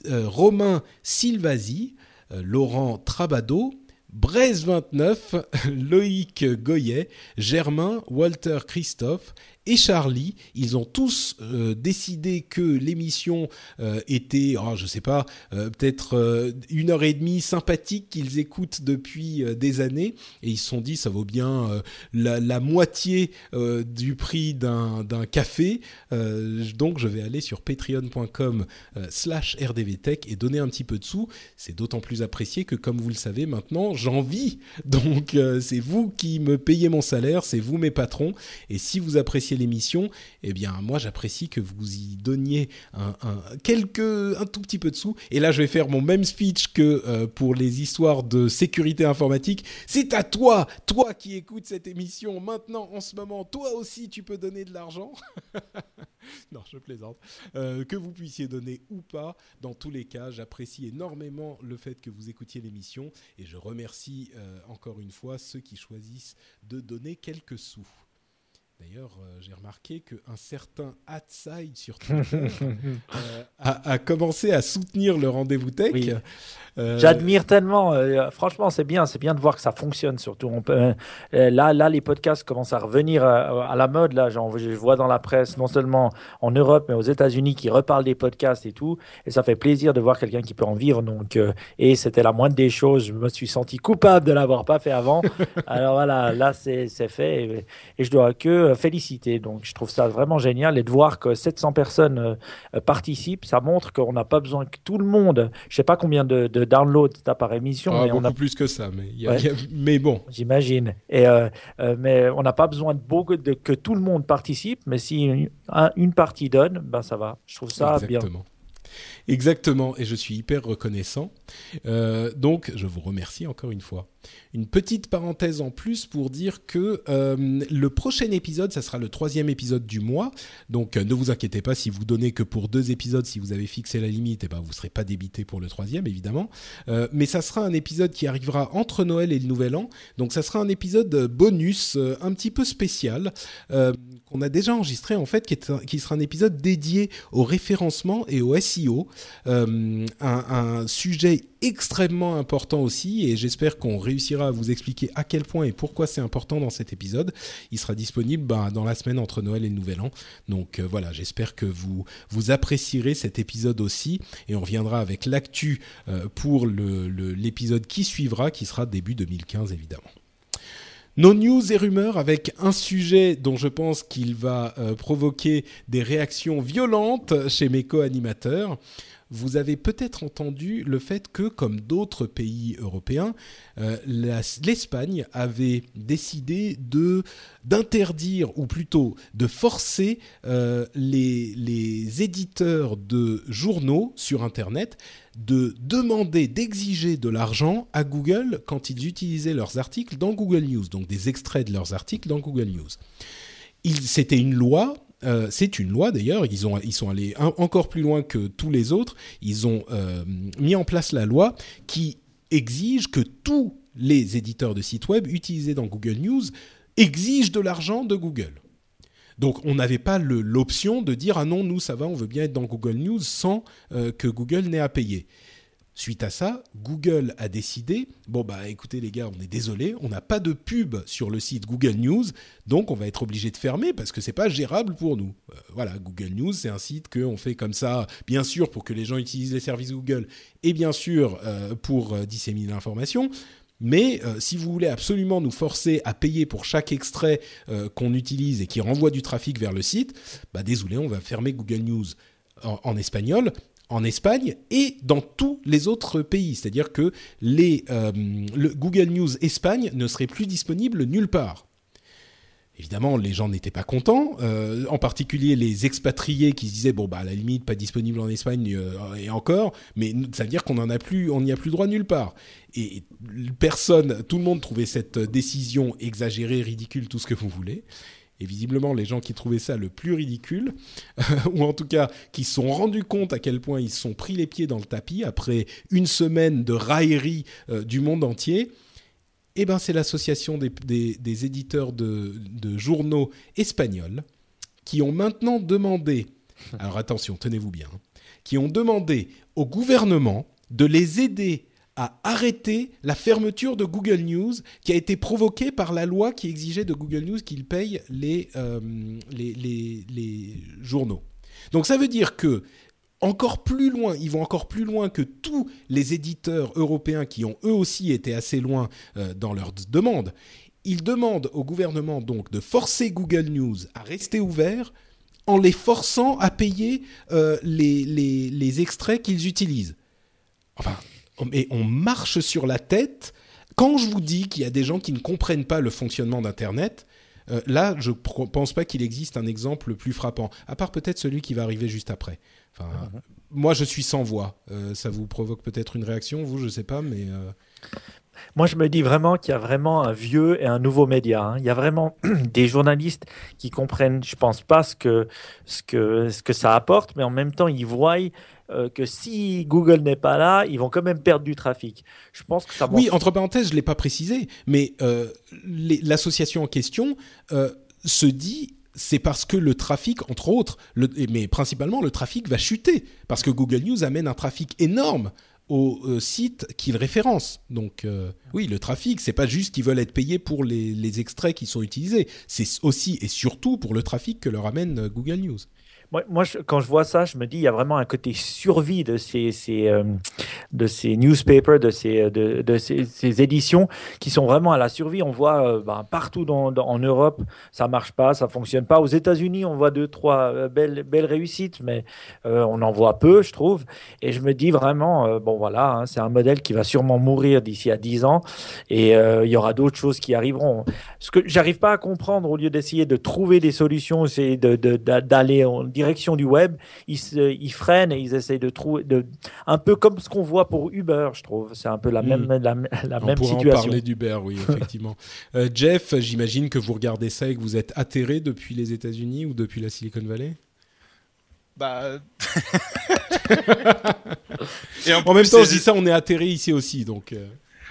Euh, Romain Silvasi, euh, Laurent Trabado, Braise 29, Loïc Goyet, Germain, Walter Christophe, Charlie, ils ont tous euh, décidé que l'émission euh, était, oh, je sais pas, euh, peut-être une heure et demie sympathique qu'ils écoutent depuis des années, et ils se sont dit ça vaut bien la, la, moitié du prix d'un café, donc je vais aller sur patreon.com/slash rdvtech et donner un petit peu de sous. C'est d'autant plus apprécié que, comme vous le savez maintenant, j'en vis, donc c'est vous qui me payez mon salaire, c'est vous mes patrons, et si vous appréciez l'émission, eh bien moi j'apprécie que vous y donniez un, quelques, un tout petit peu de sous. Et là je vais faire mon même speech que euh, pour les histoires de sécurité informatique. C'est à toi, toi qui écoutes cette émission maintenant en ce moment, toi aussi tu peux donner de l'argent. non, je plaisante. Euh, que vous puissiez donner ou pas, dans tous les cas, j'apprécie énormément le fait que vous écoutiez l'émission et je remercie euh, encore une fois ceux qui choisissent de donner quelques sous. D'ailleurs, euh, j'ai remarqué qu'un certain Hatside sur Twitter euh, a, commencé à soutenir le rendez-vous tech. Euh, J'admire tellement. franchement, c'est bien, c'est bien de voir que ça fonctionne. Surtout, on peut, là, là, les podcasts commencent à revenir à, la mode. Là, genre, je vois dans la presse, non seulement en Europe, mais aux États-Unis, qui reparlent des podcasts et tout. Et ça fait plaisir de voir quelqu'un qui peut en vivre. Donc, et c'était la moindre des choses. Je me suis senti coupable de l'avoir pas fait avant. Alors voilà, là, c'est fait. Et, et je dois que euh, féliciter. Donc, je trouve ça vraiment génial. Et de voir que 700 personnes euh, euh, participent, ça montre qu'on n'a pas besoin que tout le monde. Je sais pas combien de, downloads tu as par émission. Ah, mais on a plus que ça. Mais, mais bon. J'imagine. Et mais on n'a pas besoin de beaucoup de que tout le monde participe. Mais si une, une partie donne, ben ça va. Je trouve ça Exactement. bien. Exactement, et je suis hyper reconnaissant. donc, je vous remercie encore une fois. Une petite parenthèse en plus pour dire que euh, le prochain épisode, ça sera le troisième épisode du mois. Donc euh, ne vous inquiétez pas si vous donnez que pour deux épisodes, si vous avez fixé la limite, eh ben, vous ne serez pas débité pour le troisième, évidemment. Euh, mais ça sera un épisode qui arrivera entre Noël et le Nouvel An. Donc ça sera un épisode bonus, un petit peu spécial, qu'on a déjà enregistré en fait, qui, sera un épisode dédié au référencement et au SEO. Un, un sujet extrêmement important aussi, et j'espère qu'on réussira à vous expliquer à quel point et pourquoi c'est important dans cet épisode. Il sera disponible bah, dans la semaine entre Noël et Nouvel An. Donc euh, voilà, j'espère que vous, vous apprécierez cet épisode aussi, et on reviendra avec l'actu euh, pour l'épisode qui suivra, qui sera début 2015 évidemment. Nos news et rumeurs avec un sujet dont je pense qu'il va euh, provoquer des réactions violentes chez mes co-animateurs. Vous avez peut-être entendu le fait que, comme d'autres pays européens, euh, l'Espagne avait décidé de d'interdire, ou plutôt de forcer euh, les, les éditeurs de journaux sur Internet de demander, d'exiger de l'argent à Google quand ils utilisaient leurs articles dans Google News, donc des extraits de leurs articles dans Google News. C'était une loi euh, c'est une loi d'ailleurs, ils, ils sont allés encore plus loin que tous les autres, ils ont euh, mis en place la loi qui exige que tous les éditeurs de sites web utilisés dans Google News exigent de l'argent de Google. Donc on n'avait pas l'option de dire ah non nous ça va on veut bien être dans Google News sans euh, que Google n'ait à payer. Suite à ça, Google a décidé, bon bah écoutez les gars, on est désolé, on n'a pas de pub sur le site Google News, donc on va être obligé de fermer parce que c'est pas gérable pour nous. Euh, voilà, Google News, c'est un site qu'on fait comme ça, bien sûr pour que les gens utilisent les services Google et bien sûr euh, pour disséminer l'information. Mais si vous voulez absolument nous forcer à payer pour chaque extrait qu'on utilise et qui renvoie du trafic vers le site, bah désolé, on va fermer Google News en espagnol en Espagne et dans tous les autres pays. C'est-à-dire que les, euh, le Google News Espagne ne serait plus disponible nulle part. Évidemment, les gens n'étaient pas contents, euh, en particulier les expatriés qui se disaient bon bah à la limite pas disponible en Espagne euh, et encore, mais ça veut dire qu'on en a plus, on n'y a plus droit nulle part. Et personne, tout le monde trouvait cette décision exagérée, ridicule, tout ce que vous voulez. Et visiblement, les gens qui trouvaient ça le plus ridicule, ou en tout cas qui se sont rendus compte à quel point ils se sont pris les pieds dans le tapis après une semaine de raillerie euh, du monde entier, eh ben, c'est l'association des, éditeurs de, journaux espagnols qui ont maintenant demandé, alors attention, tenez-vous bien, hein, qui ont demandé au gouvernement de les aider a arrêté la fermeture de Google News qui a été provoquée par la loi qui exigeait de Google News qu'il paye euh, les journaux. Donc ça veut dire que encore plus loin, ils vont encore plus loin que tous les éditeurs européens qui ont eux aussi été assez loin euh, dans leurs demandes. Ils demandent au gouvernement donc de forcer Google News à rester ouvert en les forçant à payer euh, les, extraits qu'ils utilisent. Enfin, mais on marche sur la tête. Quand je vous dis qu'il y a des gens qui ne comprennent pas le fonctionnement d'Internet, euh, là, je ne pense pas qu'il existe un exemple plus frappant, à part peut-être celui qui va arriver juste après. Enfin, Mhm. Moi, je suis sans voix. Euh, ça vous provoque peut-être une réaction, vous, je sais pas, mais euh, Moi, je me dis vraiment qu'il y a vraiment un vieux et un nouveau média. hein. Il y a vraiment des journalistes qui comprennent, je pense pas ce que, ce que, ce que ça apporte, mais en même temps, ils voient euh, que si Google n'est pas là, ils vont quand même perdre du trafic. Je pense que ça oui. Entre parenthèses, je l'ai pas précisé, mais euh, l'association en question euh, se dit. C'est parce que le trafic, entre autres, mais principalement le trafic va chuter, parce que Google News amène un trafic énorme aux euh, sites qu'il référence. Donc euh, oui, le trafic, c'est pas juste qu'ils veulent être payés pour les, les extraits qui sont utilisés, c'est aussi et surtout pour le trafic que leur amène euh, Google News. Moi, moi, quand je vois ça, je me dis il y a vraiment un côté survie de ces, ces, euh, de ces newspapers, de ces, de, de ces, éditions qui sont vraiment à la survie. On voit euh, ben, partout dans, en Europe, ça marche pas, ça fonctionne pas. Aux États-Unis, on voit deux, trois euh, belles, belles réussites, mais on en voit peu, je trouve. Et je me dis vraiment, bon voilà, hein, c'est un modèle qui va sûrement mourir d'ici à 10 ans, et il y aura d'autres choses qui arriveront. Ce que j'arrive pas à comprendre, au lieu d'essayer de trouver des solutions, c'est de, de- d'aller en direction du web, ils, se- ils freinent et ils essayent de trouver, de, un peu comme ce qu'on voit pour Uber, je trouve. C'est un peu la Mm. même, la, la On même pourrait en situation. parler d'Uber, oui, effectivement. Euh, Jeff, j'imagine que vous regardez ça et que vous êtes atterré depuis les États-Unis ou depuis la Silicon Valley? Bah. Et En même temps, je dis ça, on est atterré ici aussi, donc. euh,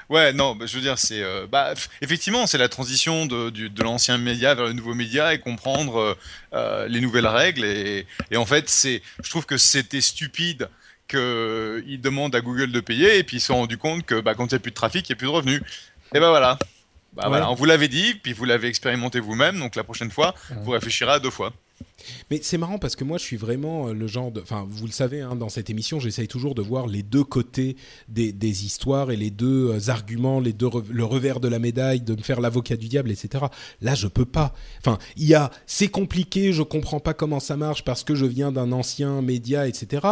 Ouais, non, bah, je veux dire, c'est. euh, bah, effectivement, c'est la transition de, l'ancien média vers le nouveau média et comprendre euh, euh, les nouvelles règles. Et, et en fait, c'est, je trouve que c'était stupide qu'ils demandent à Google de payer et puis ils se sont rendus compte que bah, quand il n'y a plus de trafic, il n'y a plus de revenus. Et ben voilà. Bah, Ouais. voilà. On vous l'avait dit, puis vous l'avez expérimenté vous-même, donc la prochaine fois, vous réfléchirez à deux fois. Mais c'est marrant parce que moi, je suis vraiment euh, le genre de. Enfin, vous le savez, hein, dans cette émission, j'essaye toujours de voir les deux côtés des, des histoires et les deux euh, arguments, les deux le revers de la médaille, de me faire l'avocat du diable, etc. Là, je peux pas. Enfin, il y a. C'est compliqué, je comprends pas comment ça marche parce que je viens d'un ancien média, etc.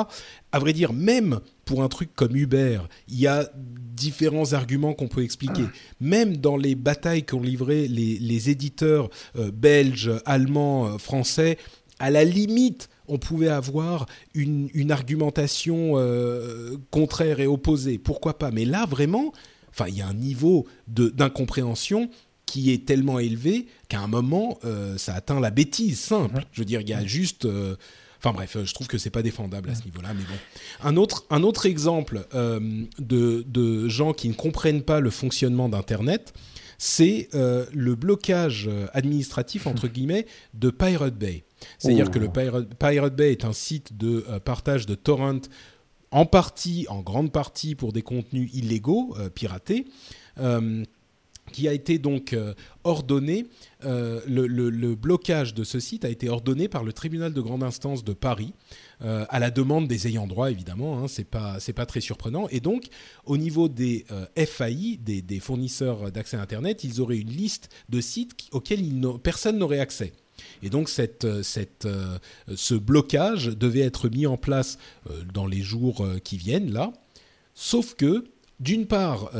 À vrai dire, même pour un truc comme Uber, il y a différents arguments qu'on peut expliquer. Même dans les batailles qu'ont livrées les, les éditeurs euh, belges, allemands, euh, français, à la limite, on pouvait avoir une, une argumentation euh, contraire et opposée. Pourquoi pas? Mais là, vraiment, enfin, il y a un niveau d'incompréhension qui est tellement élevé qu'à un moment, euh, ça atteint la bêtise simple. Je veux dire, il y a juste... euh, Enfin bref, je trouve que c'est pas défendable à ce niveau-là, mais bon. Un autre, un autre exemple euh, de, de gens qui ne comprennent pas le fonctionnement d'Internet, c'est euh, le blocage administratif entre guillemets de Pirate Bay. C'est-à-dire que le Pirate, Pirate Bay est un site de euh, partage de torrents en partie, en grande partie pour des contenus illégaux, euh, piratés, euh, qui a été donc euh, ordonné, le, le- le blocage de ce site a été ordonné par le tribunal de grande instance de Paris, à la demande des ayants droit évidemment, hein, c'est pas très surprenant. Et donc au niveau des FAI, des, des fournisseurs d'accès à Internet, ils auraient une liste de sites qui- auxquels ils personne n'aurait accès. Et donc euh, euh, ce blocage devait être mis en place euh, dans les jours qui viennent là. Sauf que, d'une part,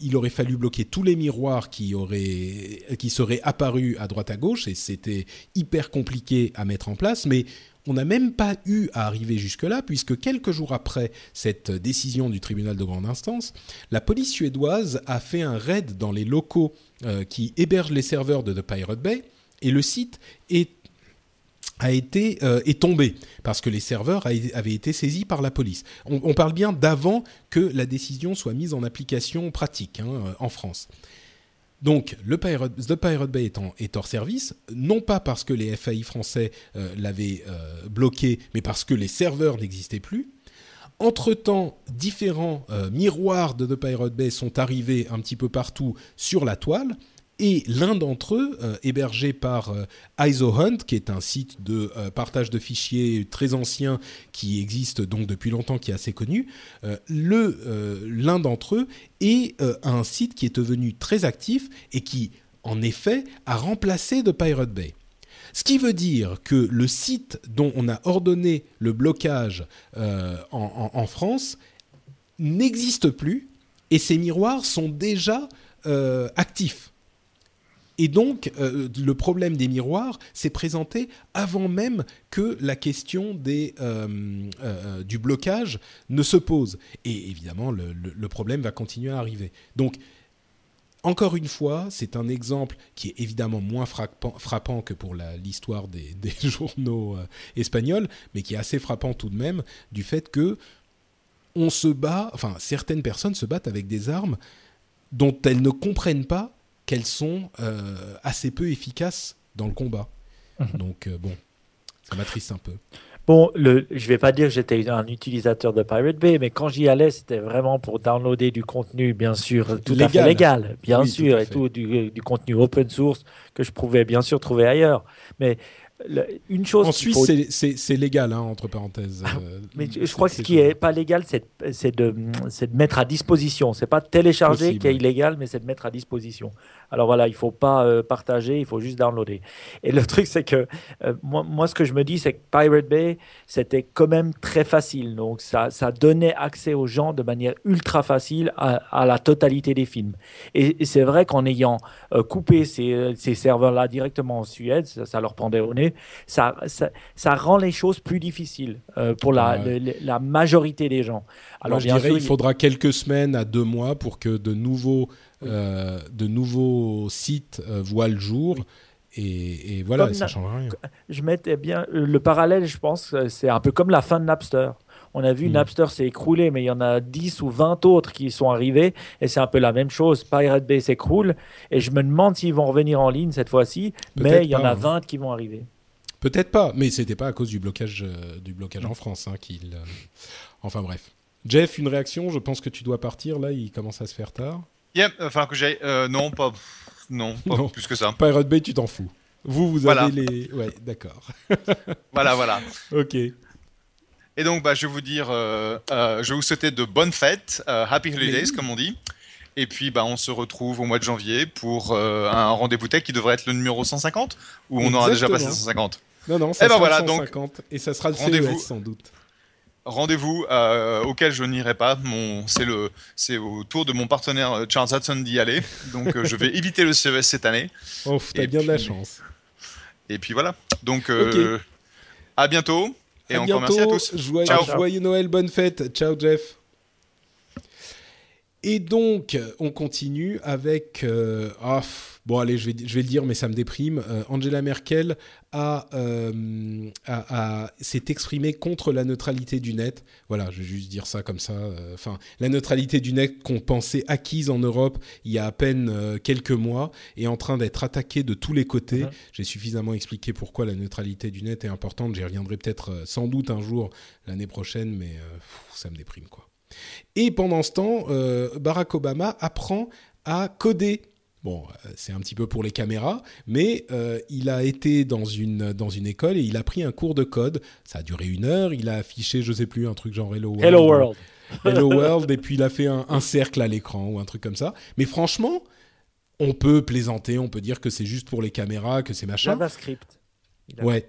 il aurait fallu bloquer tous les miroirs qui, auraient, qui seraient apparus à droite à gauche, et c'était hyper compliqué à mettre en place, mais on n'a même pas eu à arriver jusque-là, puisque quelques jours après cette décision du tribunal de grande instance, la police suédoise a fait un raid dans les locaux qui hébergent les serveurs de The Pirate Bay, et le site est a été euh, tombé parce que les serveurs avaient été saisis par la police. On, parle bien d'avant que la décision soit mise en application pratique hein, euh, en France. Donc, le Pirate, The Pirate Bay est, hors service, non pas parce que les FAI français euh, l'avaient bloqué, mais parce que les serveurs n'existaient plus. Entre-temps, différents miroirs de The Pirate Bay sont arrivés un petit peu partout sur la toile. Et l'un d'entre eux, hébergé par ISOHunt, qui est un site de partage de fichiers très ancien qui existe donc depuis longtemps, qui est assez connu, l'un d'entre eux est un site qui est devenu très actif et qui en effet, a remplacé de Pirate Bay. Ce qui veut dire que le site dont on a ordonné le blocage euh, en, France n'existe plus et ces miroirs sont déjà euh, actifs. Et donc, euh, le problème des miroirs s'est présenté avant même que la question des, du blocage ne se pose. Et évidemment, le, problème va continuer à arriver. Donc, encore une fois, c'est un exemple qui est évidemment moins frappant, que pour l'histoire des, journaux euh, espagnols, mais qui est assez frappant tout de même du fait que on se bat, enfin certaines personnes se battent avec des armes dont elles ne comprennent pas qu'elles sont euh, assez peu efficaces dans le combat. Mhm. Donc euh, bon, ça m'attriste un peu. Bon, le, je vais pas dire que j'étais un utilisateur de Pirate Bay, mais quand j'y allais, c'était vraiment pour downloader du contenu, bien sûr, tout à fait légal, bien sûr, et tout du, du, contenu open source que je pouvais bien sûr trouver ailleurs. Mais une chose. En Suisse, c'est légal, hein, entre parenthèses. Ah, euh, mais je crois que ce qui n'est pas légal, c'est de, de, mettre à disposition. C'est pas télécharger qui est illégal, mais c'est de mettre à disposition. Alors voilà, il faut pas euh, partager, il faut juste downloader. Et le truc, c'est que euh, moi, moi, ce que je me dis, c'est que Pirate Bay, c'était quand même très facile. Donc ça, ça donnait accès aux gens de manière ultra facile à, la totalité des films. Et, c'est vrai qu'en ayant coupé ces, ces serveurs-là directement en Suède, ça, ça leur pendait au nez ça, ça, rend les choses plus difficiles euh, pour la, la, majorité des gens. Alors, je dirais, il faudra quelques semaines à deux mois pour que de nouveaux, euh, de nouveaux sites euh, voient le jour. Et, voilà, ça change rien. Je mettais bien le parallèle, je pense, c'est un peu comme la fin de Napster. On a vu mm. Napster s'est écroulé, mais il y en a 10 ou 20 autres qui sont arrivés, et c'est un peu la même chose. Pirate Bay s'écroule, et je me demande s'ils vont revenir en ligne cette fois-ci, mais il y en a 20 hein. qui vont arriver. Peut-être pas, mais c'était pas à cause du blocage, euh, du blocage en France hein, qu'il. Euh, enfin bref. Jeff, une réaction? Je pense que tu dois partir là. Il commence à se faire tard. Yep, enfin que j'aille. Euh, non, pas. Non, pas plus que ça. Pirate Bay, tu t'en fous. Vous, vous avez les. Ouais, d'accord. voilà, voilà. ok. Et donc, bah, je vais vous dire, je vais vous souhaiter de bonnes fêtes, Happy Holidays, comme on dit. Et puis, bah, on se retrouve au mois de janvier pour un rendez-vous tech qui devrait être le numéro 150, ou on aura déjà passé 150. Non, non, ça et eh ben sera voilà, 150 donc, et ça sera le CES sans doute. Rendez-vous euh, auquel je n'irai pas. Mon, c'est le, c'est au tour de mon partenaire euh, Charles Hudson d'y aller. Donc euh, je vais éviter le CES cette année. Oh, t'as bien de la chance. Et puis voilà. Donc à bientôt. Et encore merci à tous. Ciao. Joyeux Noël, bonne fête. Ciao Jeff. Et donc, on continue avec. Oh, bon, allez, je vais, je vais le dire, mais ça me déprime. Euh, Angela Merkel a, euh, s'est exprimée contre la neutralité du net. Voilà, je vais juste dire ça comme ça. Euh, enfin, la neutralité du net qu'on pensait acquise en Europe il y a à peine quelques mois est en train d'être attaquée de tous les côtés. J'ai suffisamment expliqué pourquoi la neutralité du net est importante. J'y reviendrai peut-être sans doute un jour l'année prochaine, mais ça me déprime quoi. Et pendant ce temps, euh, Barack Obama apprend à coder. Bon, euh, c'est un petit peu pour les caméras, mais euh, il a été dans une, dans une école et il a pris un cours de code. Ça a duré une heure. Il a affiché, je sais plus, un truc genre Hello World. Hello World. Hello World, et puis il a fait un, un cercle à l'écran ou un truc comme ça. Mais franchement, on peut plaisanter, on peut dire que c'est juste pour les caméras, que c'est machin. JavaScript. Ouais.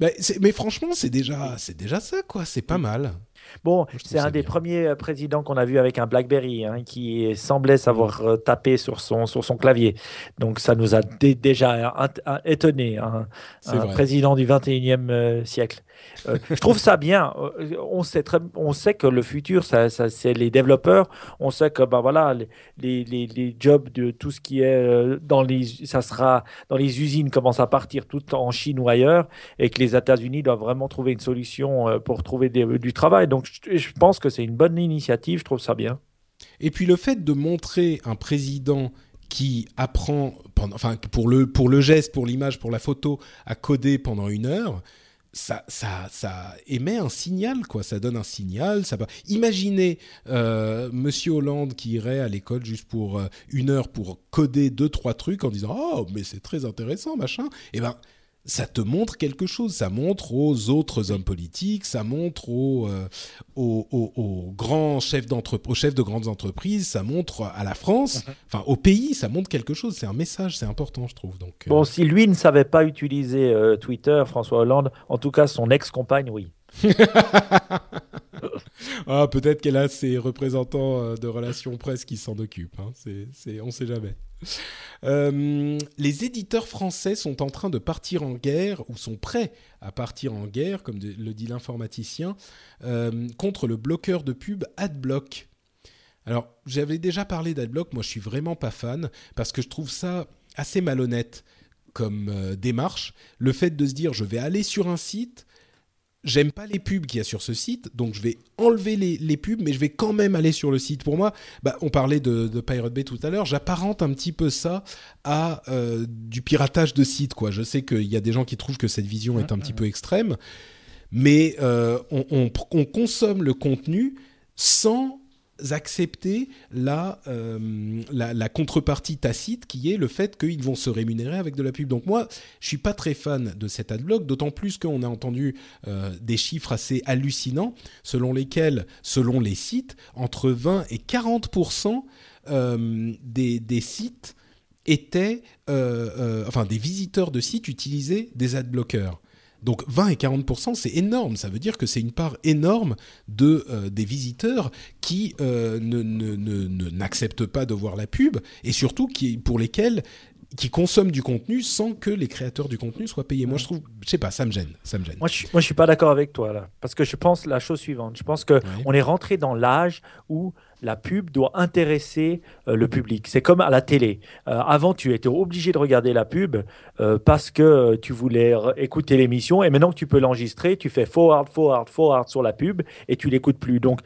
Mais, mais franchement, c'est déjà, c'est déjà ça, quoi. C'est pas mal. Bon, c'est un des premiers euh, présidents qu'on a vu avec un BlackBerry hein, qui semblait savoir euh, taper sur son, sur son clavier. Donc ça nous a déjà étonné, hein, un président du 21e euh, siècle. Je trouve ça bien. On sait, très, on sait que le futur, ça, c'est les développeurs. On sait que bah, voilà, les, les, les, jobs de tout ce qui est dans les, ça sera dans les usines commencent à partir tout en Chine ou ailleurs et que les États-Unis doivent vraiment trouver une solution pour trouver du travail. Donc je, pense que c'est une bonne initiative, je trouve ça bien. Et puis le fait de montrer un président qui apprend, pendant, enfin pour le, pour le geste, pour l'image, pour la photo, à coder pendant une heure, ça, ça, ça émet un signal, quoi. Ça donne un signal. Ça va. Imaginez euh, Monsieur Hollande qui irait à l'école juste pour euh, une heure pour coder deux trois trucs en disant oh mais c'est très intéressant machin. Et eh ben ça te montre quelque chose. Ça montre aux autres hommes politiques, ça montre aux, euh, aux, grands chefs d'entreprise, chefs de grandes entreprises, ça montre à la France, mhm. enfin au pays, ça montre quelque chose. C'est un message, c'est important, je trouve. Donc, euh, bon, si lui ne savait pas utiliser euh, Twitter, François Hollande, en tout cas son ex-compagne, oui. ah, peut-être qu'elle a ses représentants de relations presse qui s'en occupent. Hein. C'est, on ne sait jamais. Euh, les éditeurs français sont en train de partir en guerre, ou sont prêts à partir en guerre, comme le dit l'informaticien, euh, contre le bloqueur de pub AdBlock. Alors, j'avais déjà parlé d'AdBlock, moi je suis vraiment pas fan, parce que je trouve ça assez malhonnête comme euh, démarche. Le fait de se dire, je vais aller sur un site, j'aime pas les pubs qu'il y a sur ce site, donc je vais enlever les, pubs, mais je vais quand même aller sur le site. Pour moi, bah, on parlait de, Pirate Bay tout à l'heure, j'apparente un petit peu ça à euh, du piratage de site. Quoi. Je sais qu'il y a des gens qui trouvent que cette vision est un petit peu extrême, mais euh, on, consomme le contenu sans accepter euh, la, contrepartie tacite qui est le fait qu'ils vont se rémunérer avec de la pub. Donc moi, je suis pas très fan de cet adblock, d'autant plus qu'on a entendu euh, des chiffres assez hallucinants selon lesquels, selon les sites, entre 20 et 40 euh, des, des sites étaient, enfin des visiteurs de sites utilisaient des adblockers. Donc 20 et 40% c'est énorme. Ça veut dire que c'est une part énorme de euh, des visiteurs qui euh, ne, n'acceptent pas de voir la pub et surtout qui pour lesquels qui consomment du contenu sans que les créateurs du contenu soient payés. Moi, je trouve, je sais pas, ça me gêne, ça me gêne. Moi, je, moi, je suis pas d'accord avec toi là, parce que je pense la chose suivante. Je pense que on est rentré dans l'âge où la pub doit intéresser euh, le public. C'est comme à la télé. Euh, avant, tu étais obligé de regarder la pub euh, parce que tu voulais écouter l'émission et maintenant que tu peux l'enregistrer, tu fais forward, forward, forward sur la pub et tu l'écoutes plus. Donc,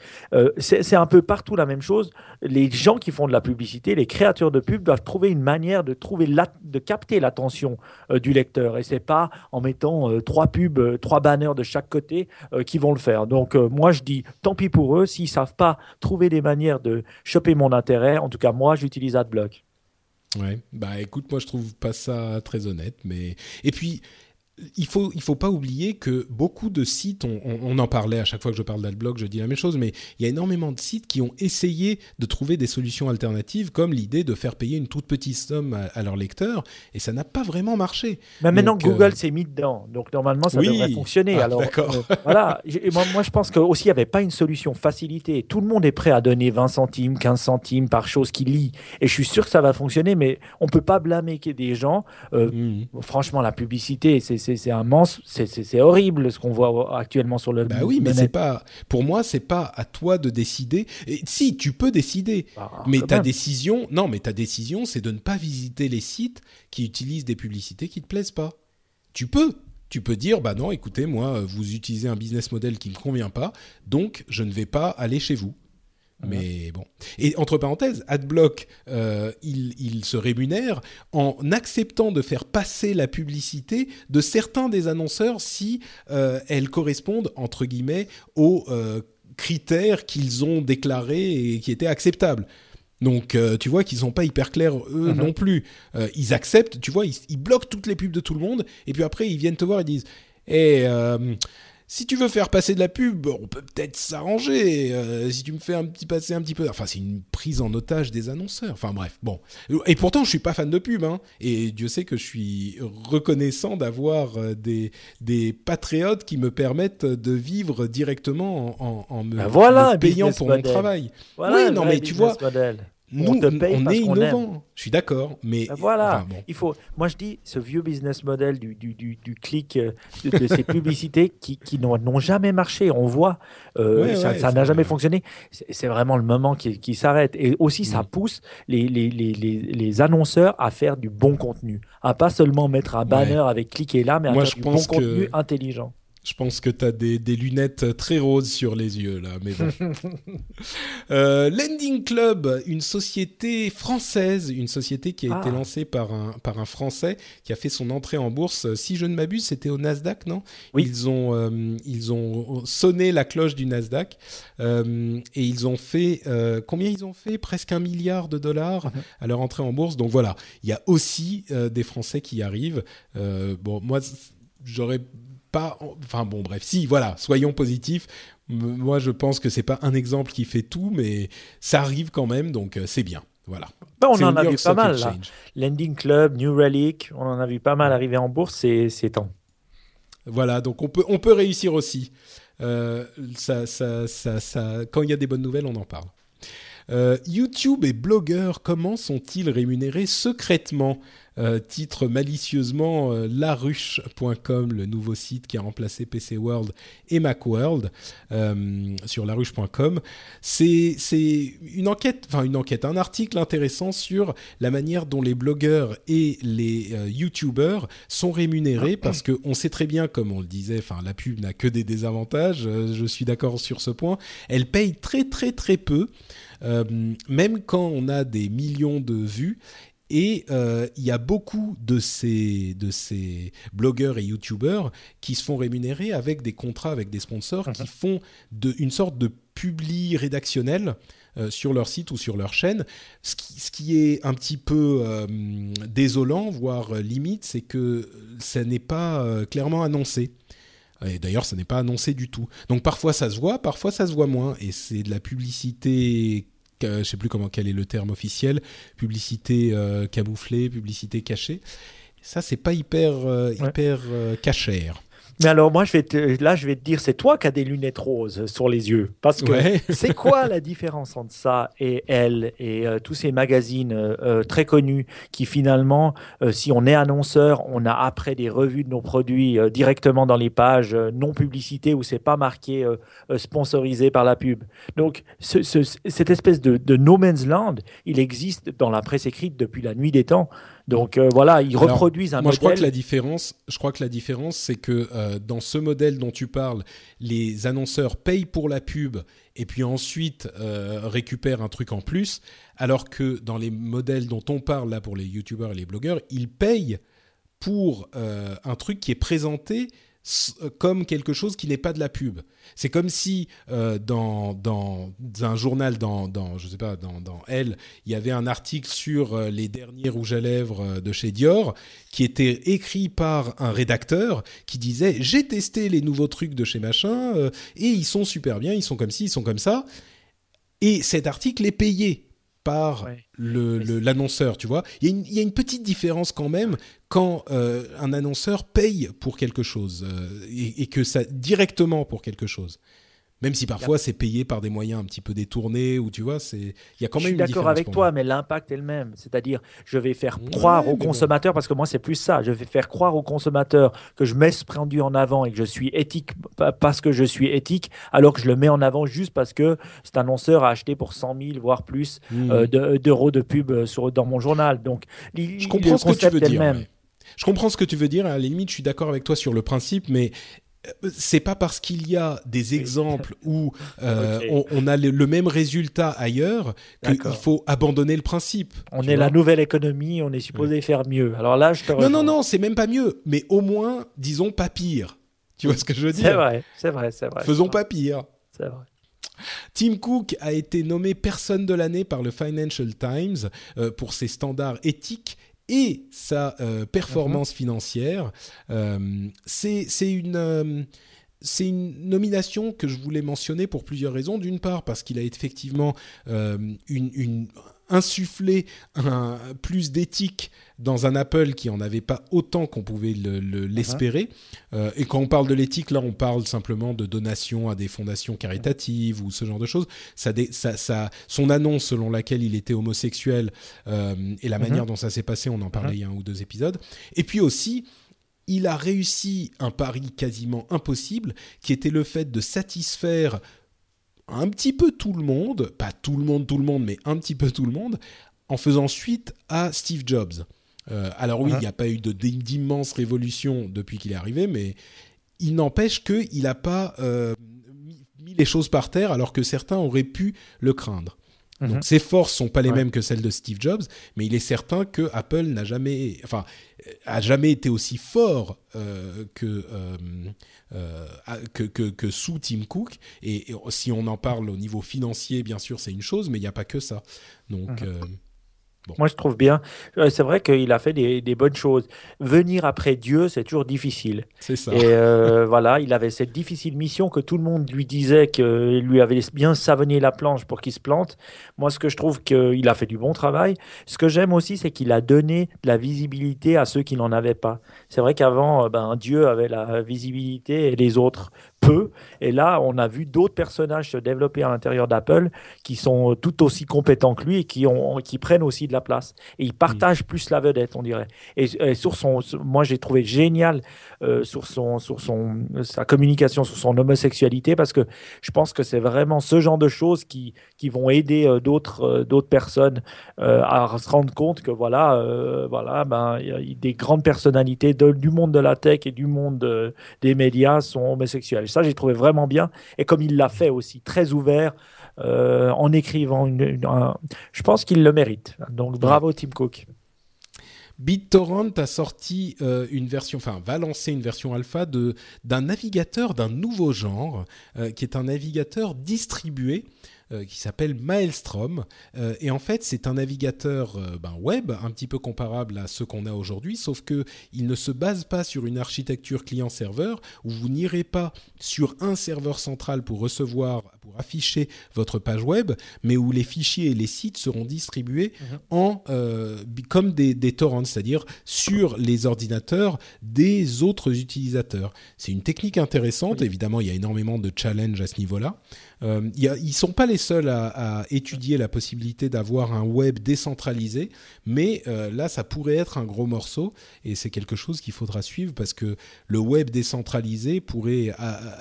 c'est un peu partout la même chose. Les gens qui font de la publicité, les créateurs de pub doivent trouver une manière de trouver de capter l'attention du lecteur et c'est pas en mettant trois pubs, trois banners de chaque côté qui vont le faire. Donc, moi, je dis tant pis pour eux s'ils savent pas trouver des manières de choper mon intérêt. En tout cas, moi, j'utilise AdBlock. Ouais, bah écoute, moi je trouve pas ça très honnête, mais et puis il faut il faut pas oublier que beaucoup de sites, on, en parlait à chaque fois que je parle d'Adblock, je dis la même chose, mais il y a énormément de sites qui ont essayé de trouver des solutions alternatives, comme l'idée de faire payer une toute petite somme à, leurs lecteurs, et ça n'a pas vraiment marché. Mais maintenant Google euh, s'est mis dedans, donc normalement ça devrait fonctionner. Ah, Alors euh, voilà, moi, moi, je pense que aussi il n'y avait pas une solution facilité. Tout le monde est prêt à donner 20 centimes, 15 centimes par chose qu'il lit, et je suis sûr que ça va fonctionner, mais on peut pas blâmer des gens. Euh, mmh. Franchement, la publicité, c'est c'est un c'est horrible ce qu'on voit actuellement sur le. Bah oui, mais c'est pas. Pour moi, c'est pas à toi de décider. Et, si tu peux décider, bah, mais ta décision, non, mais ta décision, c'est de ne pas visiter les sites qui utilisent des publicités qui te plaisent pas. Tu peux. Tu peux dire, bah non, écoutez, moi, vous utilisez un business model qui ne me convient pas, donc je ne vais pas aller chez vous. Mais bon. Et entre parenthèses, AdBlock, euh, il, se rémunère en acceptant de faire passer la publicité de certains des annonceurs si euh, elles correspondent, entre guillemets, aux euh, critères qu'ils ont déclarés et qui étaient acceptables. Donc, tu vois qu'ils sont pas hyper clairs eux mhm. non plus. ils acceptent, tu vois, ils, ils, bloquent toutes les pubs de tout le monde, et puis après ils viennent te voir et disent, eh, si tu veux faire passer de la pub, on peut peut-être s'arranger. Euh, si tu me fais un petit passer un petit peu, enfin c'est une prise en otage des annonceurs. Enfin bref, bon. Et pourtant je suis pas fan de pub, hein. Et Dieu sait que je suis reconnaissant d'avoir euh, des des patriotes qui me permettent de vivre directement en, en, me, ben payant pour mon travail. oui, non mais tu vois on, te paye on est innovant. Je suis d'accord, mais ben voilà. Il faut. Moi, je dis ce vieux business model du, du, du, du clic euh, de, ces publicités qui, qui n'ont jamais marché. On voit, euh, ça n'a jamais fonctionné. C'est vraiment le moment qui, qui s'arrête. Et aussi, ça mm. pousse les, les, les, les, annonceurs à faire du bon contenu, à pas seulement mettre un banner avec cliquer là, mais à faire du bon contenu intelligent Je pense que tu as des, lunettes très roses sur les yeux, là, mais bon. euh, Lending Club, une société française, une société qui a été ah. lancée par un, par un Français qui a fait son entrée en bourse. Si je ne m'abuse, c'était au Nasdaq, non? Oui. ils, ont, euh, ils ont sonné la cloche du Nasdaq euh, et ils ont fait, euh, combien ils ont fait? Presque un milliard de dollars mhm. à leur entrée en bourse. Donc voilà, il y a aussi des Français qui y arrivent. bon, moi, j'aurais Enfin bon, bref, si, voilà, soyons positifs. Moi, je pense que c'est pas un exemple qui fait tout, mais ça arrive quand même, donc euh, c'est bien. Voilà. Bah, on en a vu pas mal. Là. Lending Club, New Relic, on en a vu pas mal arriver en bourse, c'est temps. Voilà, donc on peut, on peut réussir aussi. Euh, ça, ça, ça, quand il y a des bonnes nouvelles, on en parle. Euh, YouTube et blogueurs, comment sont-ils rémunérés secrètement euh, titre malicieusement euh, laruche.com, le nouveau site qui a remplacé PC World et Macworld euh, sur laruche.com. C'est une enquête, enfin une enquête, un article intéressant sur la manière dont les blogueurs et les YouTubers sont rémunérés parce qu'on sait très bien, comme on le disait, enfin la pub n'a que des désavantages, je suis d'accord sur ce point, elle paye très très très peu. Même quand on a des millions de vues, et euh, il y a beaucoup de ces, de ces blogueurs et youtubeurs qui se font rémunérer avec des contrats avec des sponsors qui mhm. font de, une sorte de publi rédactionnel euh, sur leur site ou sur leur chaîne. Ce qui, ce qui est un petit peu euh, désolant, voire limite, c'est que ça n'est pas clairement annoncé. Et d'ailleurs, ça n'est pas annoncé du tout. Donc parfois ça se voit, parfois ça se voit moins. Et c'est de la publicité je sais plus comment quel est le terme officiel, publicité euh, camouflée, publicité cachée. Ça, c'est pas hyper, euh, hyper euh, cachère. Mais alors, moi, je vais te, là, je vais te dire, c'est toi qui as des lunettes roses sur les yeux. Parce que c'est quoi la différence entre ça et elle et euh, tous ces magazines euh, euh, très connus qui, finalement, si on est annonceur, on a après des revues de nos produits directement dans les pages non publicité où c'est pas marqué sponsorisé par la pub. Donc, cette espèce de, de no man's land, il existe dans la presse écrite depuis la nuit des temps. Donc euh, voilà, ils reproduisent un moi, modèle. Je crois que la différence, je crois que la différence, c'est que euh, dans ce modèle dont tu parles, les annonceurs payent pour la pub et puis ensuite euh, récupèrent un truc en plus, alors que dans les modèles dont on parle là pour les youtubeurs et les blogueurs, ils payent pour un truc qui est présenté comme quelque chose qui n'est pas de la pub. C'est comme si euh, dans, dans un journal, dans, dans je sais pas, dans, dans Elle, il y avait un article sur euh, les derniers rouges à lèvres de chez Dior qui était écrit par un rédacteur qui disait j'ai testé les nouveaux trucs de chez machin et ils sont super bien, ils sont comme ci, ils sont comme ça. Et cet article est payé par l'annonceur, tu vois. Il y, a une, petite différence quand même quand euh, un annonceur paye pour quelque chose euh, et, que ça directement pour quelque chose. Même si parfois c'est payé par des moyens un petit peu détournés ou tu vois, c'est il y a quand même une différence. Je suis d'accord avec toi, mais l'impact est le même. C'est-à-dire, je vais faire croire aux consommateurs, parce que moi c'est plus ça, je vais faire croire aux consommateurs que je mets ce produit en avant et que je suis éthique parce que je suis éthique, alors que je le mets en avant juste parce que cet annonceur a acheté pour 100 000 voire plus mmh. euh, d'euros de, pub euh, sur, dans mon journal. Donc, je comprends ce que tu veux dire. Je comprends ce que tu veux dire. À la limite, je suis d'accord avec toi sur le principe, mais c'est pas parce qu'il y a des exemples où euh, on, a le, même résultat ailleurs qu'il faut abandonner le principe. On est la nouvelle économie, on est supposé faire mieux. Alors là, je te Non, non, non, c'est même pas mieux, mais au moins, disons pas pire. Tu vois ce que je veux dire? C'est vrai, c'est vrai, c'est vrai. Faisons pas pire. C'est vrai. Tim Cook a été nommé personne de l'année par le Financial Times euh, pour ses standards éthiques et sa euh, performance mhm. financière. Euh, c'est une euh, c'est une nomination que je voulais mentionner pour plusieurs raisons. D'une part, parce qu'il a effectivement une, une, insuffler un, plus d'éthique dans un Apple qui en avait pas autant qu'on pouvait l'espérer. Euh, et quand on parle de l'éthique, là, on parle simplement de donation à des fondations caritatives ou ce genre de choses. Ça, ça, son annonce selon laquelle il était homosexuel euh, et la manière dont ça s'est passé, on en parlait il y a un ou deux épisodes. Et puis aussi, il a réussi un pari quasiment impossible, qui était le fait de satisfaire un petit peu tout le monde, pas tout le monde, tout le monde, mais un petit peu tout le monde, en faisant suite à Steve Jobs. Euh, alors oui, il n'y a pas eu d'immense révolution depuis qu'il est arrivé, mais il n'empêche qu'il n'a pas mis les choses par terre alors que certains auraient pu le craindre. Donc mhm. ses forces sont pas les mêmes que celles de Steve Jobs, mais il est certain que Apple n'a jamais, enfin, a jamais été aussi fort euh, que, euh, euh, que, que, que, sous Tim Cook. Et, si on en parle au niveau financier, bien sûr, c'est une chose, mais il n'y a pas que ça. Donc Moi, je trouve bien. Euh, c'est vrai qu'il a fait des, bonnes choses. Venir après Dieu, c'est toujours difficile. C'est ça. Et euh, voilà, il avait cette difficile mission que tout le monde lui disait qu'il lui avait bien savonné la planche pour qu'il se plante. Moi, ce que je trouve qu'il a fait du bon travail. Ce que j'aime aussi, c'est qu'il a donné de la visibilité à ceux qui n'en avaient pas. C'est vrai qu'avant, euh, ben, Dieu avait la visibilité et les autres peu. Et là, on a vu d'autres personnages se développer à l'intérieur d'Apple qui sont tout aussi compétents que lui et qui, ont, qui prennent aussi de la place. Et ils partagent mm. plus la vedette, on dirait. Et, sur son, moi, j'ai trouvé génial euh, sur, son, sur son, sa communication sur son homosexualité parce que je pense que c'est vraiment ce genre de choses qui, qui vont aider euh, d'autres euh, d'autres personnes à se rendre compte que voilà, voilà ben, y a des grandes personnalités du monde de la tech et du monde des médias sont homosexuels ça, j'ai trouvé vraiment bien. Et comme il l'a fait aussi, très ouvert, euh, en écrivant, une, je pense qu'il le mérite. Donc bravo Tim Cook. BitTorrent a sorti euh, une version, enfin va lancer une version alpha de d'un navigateur d'un nouveau genre, euh, qui est un navigateur distribué qui s'appelle Maelstrom. Euh, et en fait, c'est un navigateur euh, ben, web un petit peu comparable à ceux qu'on a aujourd'hui, sauf que il ne se base pas sur une architecture client-serveur où vous n'irez pas sur un serveur central pour recevoir, pour afficher votre page web, mais où les fichiers et les sites seront distribués mhm. en comme des, des torrents, c'est-à-dire sur les ordinateurs des autres utilisateurs. C'est une technique intéressante. Évidemment, il y a énormément de challenges à ce niveau-là. Euh, y a, ils sont pas les seuls à, étudier la possibilité d'avoir un web décentralisé, mais euh, là, ça pourrait être un gros morceau et c'est quelque chose qu'il faudra suivre parce que le web décentralisé pourrait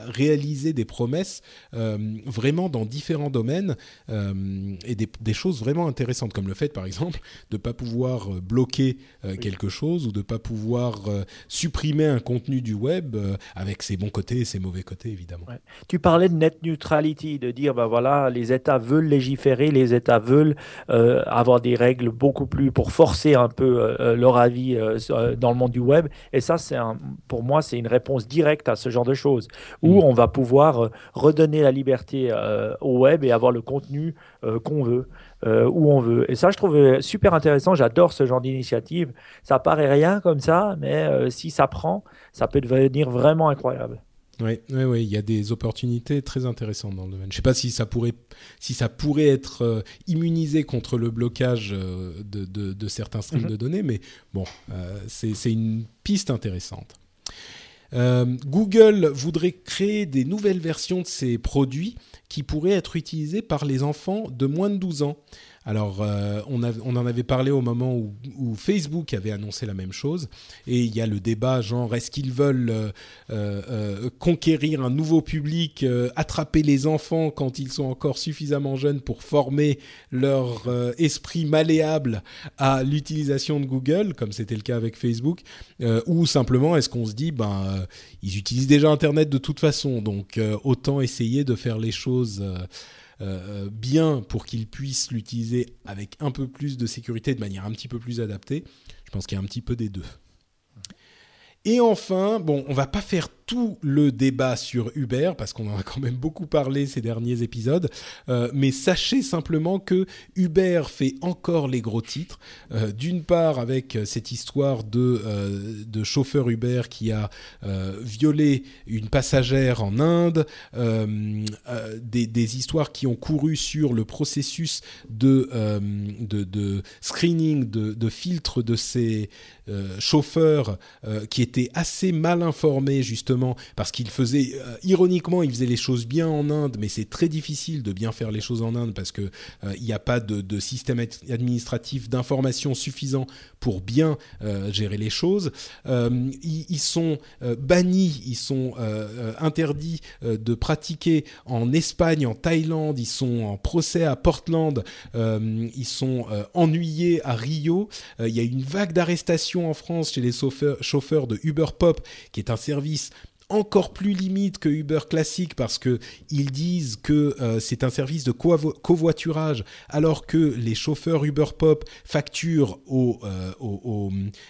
réaliser des promesses euh, vraiment dans différents domaines et des, choses vraiment intéressantes, comme le fait, par exemple, de pas pouvoir bloquer quelque chose ou de pas pouvoir supprimer un contenu du web avec ses bons côtés et ses mauvais côtés, évidemment. Tu parlais de net neutrality de dire, ben voilà, les États veulent légiférer, les États veulent euh, avoir des règles beaucoup plus pour forcer un peu euh, euh, leur avis dans le monde du web. Et ça, c'est pour moi, c'est une réponse directe à ce genre de choses, où mm. on va pouvoir redonner la liberté au web et avoir le contenu qu'on veut. où on veut. Et ça, je trouve super intéressant. J'adore ce genre d'initiative. Ça paraît rien comme ça, mais si ça prend, ça peut devenir vraiment incroyable. Oui, oui, oui, il y a des opportunités très intéressantes dans le domaine. Je ne sais pas si ça pourrait, si ça pourrait être euh, immunisé contre le blocage euh, de, de, certains streams mhm. de données, mais bon, euh, c'est une piste intéressante. Google voudrait créer des nouvelles versions de ses produits qui pourraient être utilisés par les enfants de moins de 12 ans. Alors, euh, on, en avait parlé au moment où, Facebook avait annoncé la même chose, et il y a le débat genre est-ce qu'ils veulent euh, euh, conquérir un nouveau public, attraper les enfants quand ils sont encore suffisamment jeunes pour former leur esprit malléable à l'utilisation de Google, comme c'était le cas avec Facebook, ou simplement est-ce qu'on se dit ben ils utilisent déjà Internet de toute façon, donc autant essayer de faire les choses euh, bien pour qu'ils puissent l'utiliser avec un peu plus de sécurité, de manière un petit peu plus adaptée. Je pense qu'il y a un petit peu des deux. Et enfin, bon, on va pas faire tout le débat sur Uber parce qu'on en a quand même beaucoup parlé ces derniers épisodes, euh, mais sachez simplement que Uber fait encore les gros titres. Euh, d'une part avec cette histoire de, euh, de chauffeur Uber qui a violé une passagère en Inde, des, des, histoires qui ont couru sur le processus de, de, de, screening, de, de filtre de ces chauffeurs qui étaient assez mal informés justement parce qu'il faisait, euh, ironiquement, il faisait les choses bien en Inde, mais c'est très difficile de bien faire les choses en Inde parce que euh, n'y a pas de, système administratif d'information suffisant pour bien euh, gérer les choses. Ils, sont bannis, ils sont interdits de pratiquer en Espagne, en Thaïlande, ils sont en procès à Portland, ils sont ennuyés à Rio. Il y a une vague d'arrestations en France chez les chauffeurs, chauffeurs de Uber Pop, qui est un service encore plus limite que Uber classique parce que ils disent que euh, c'est un service de covoiturage alors que les chauffeurs Uber Pop facturent au,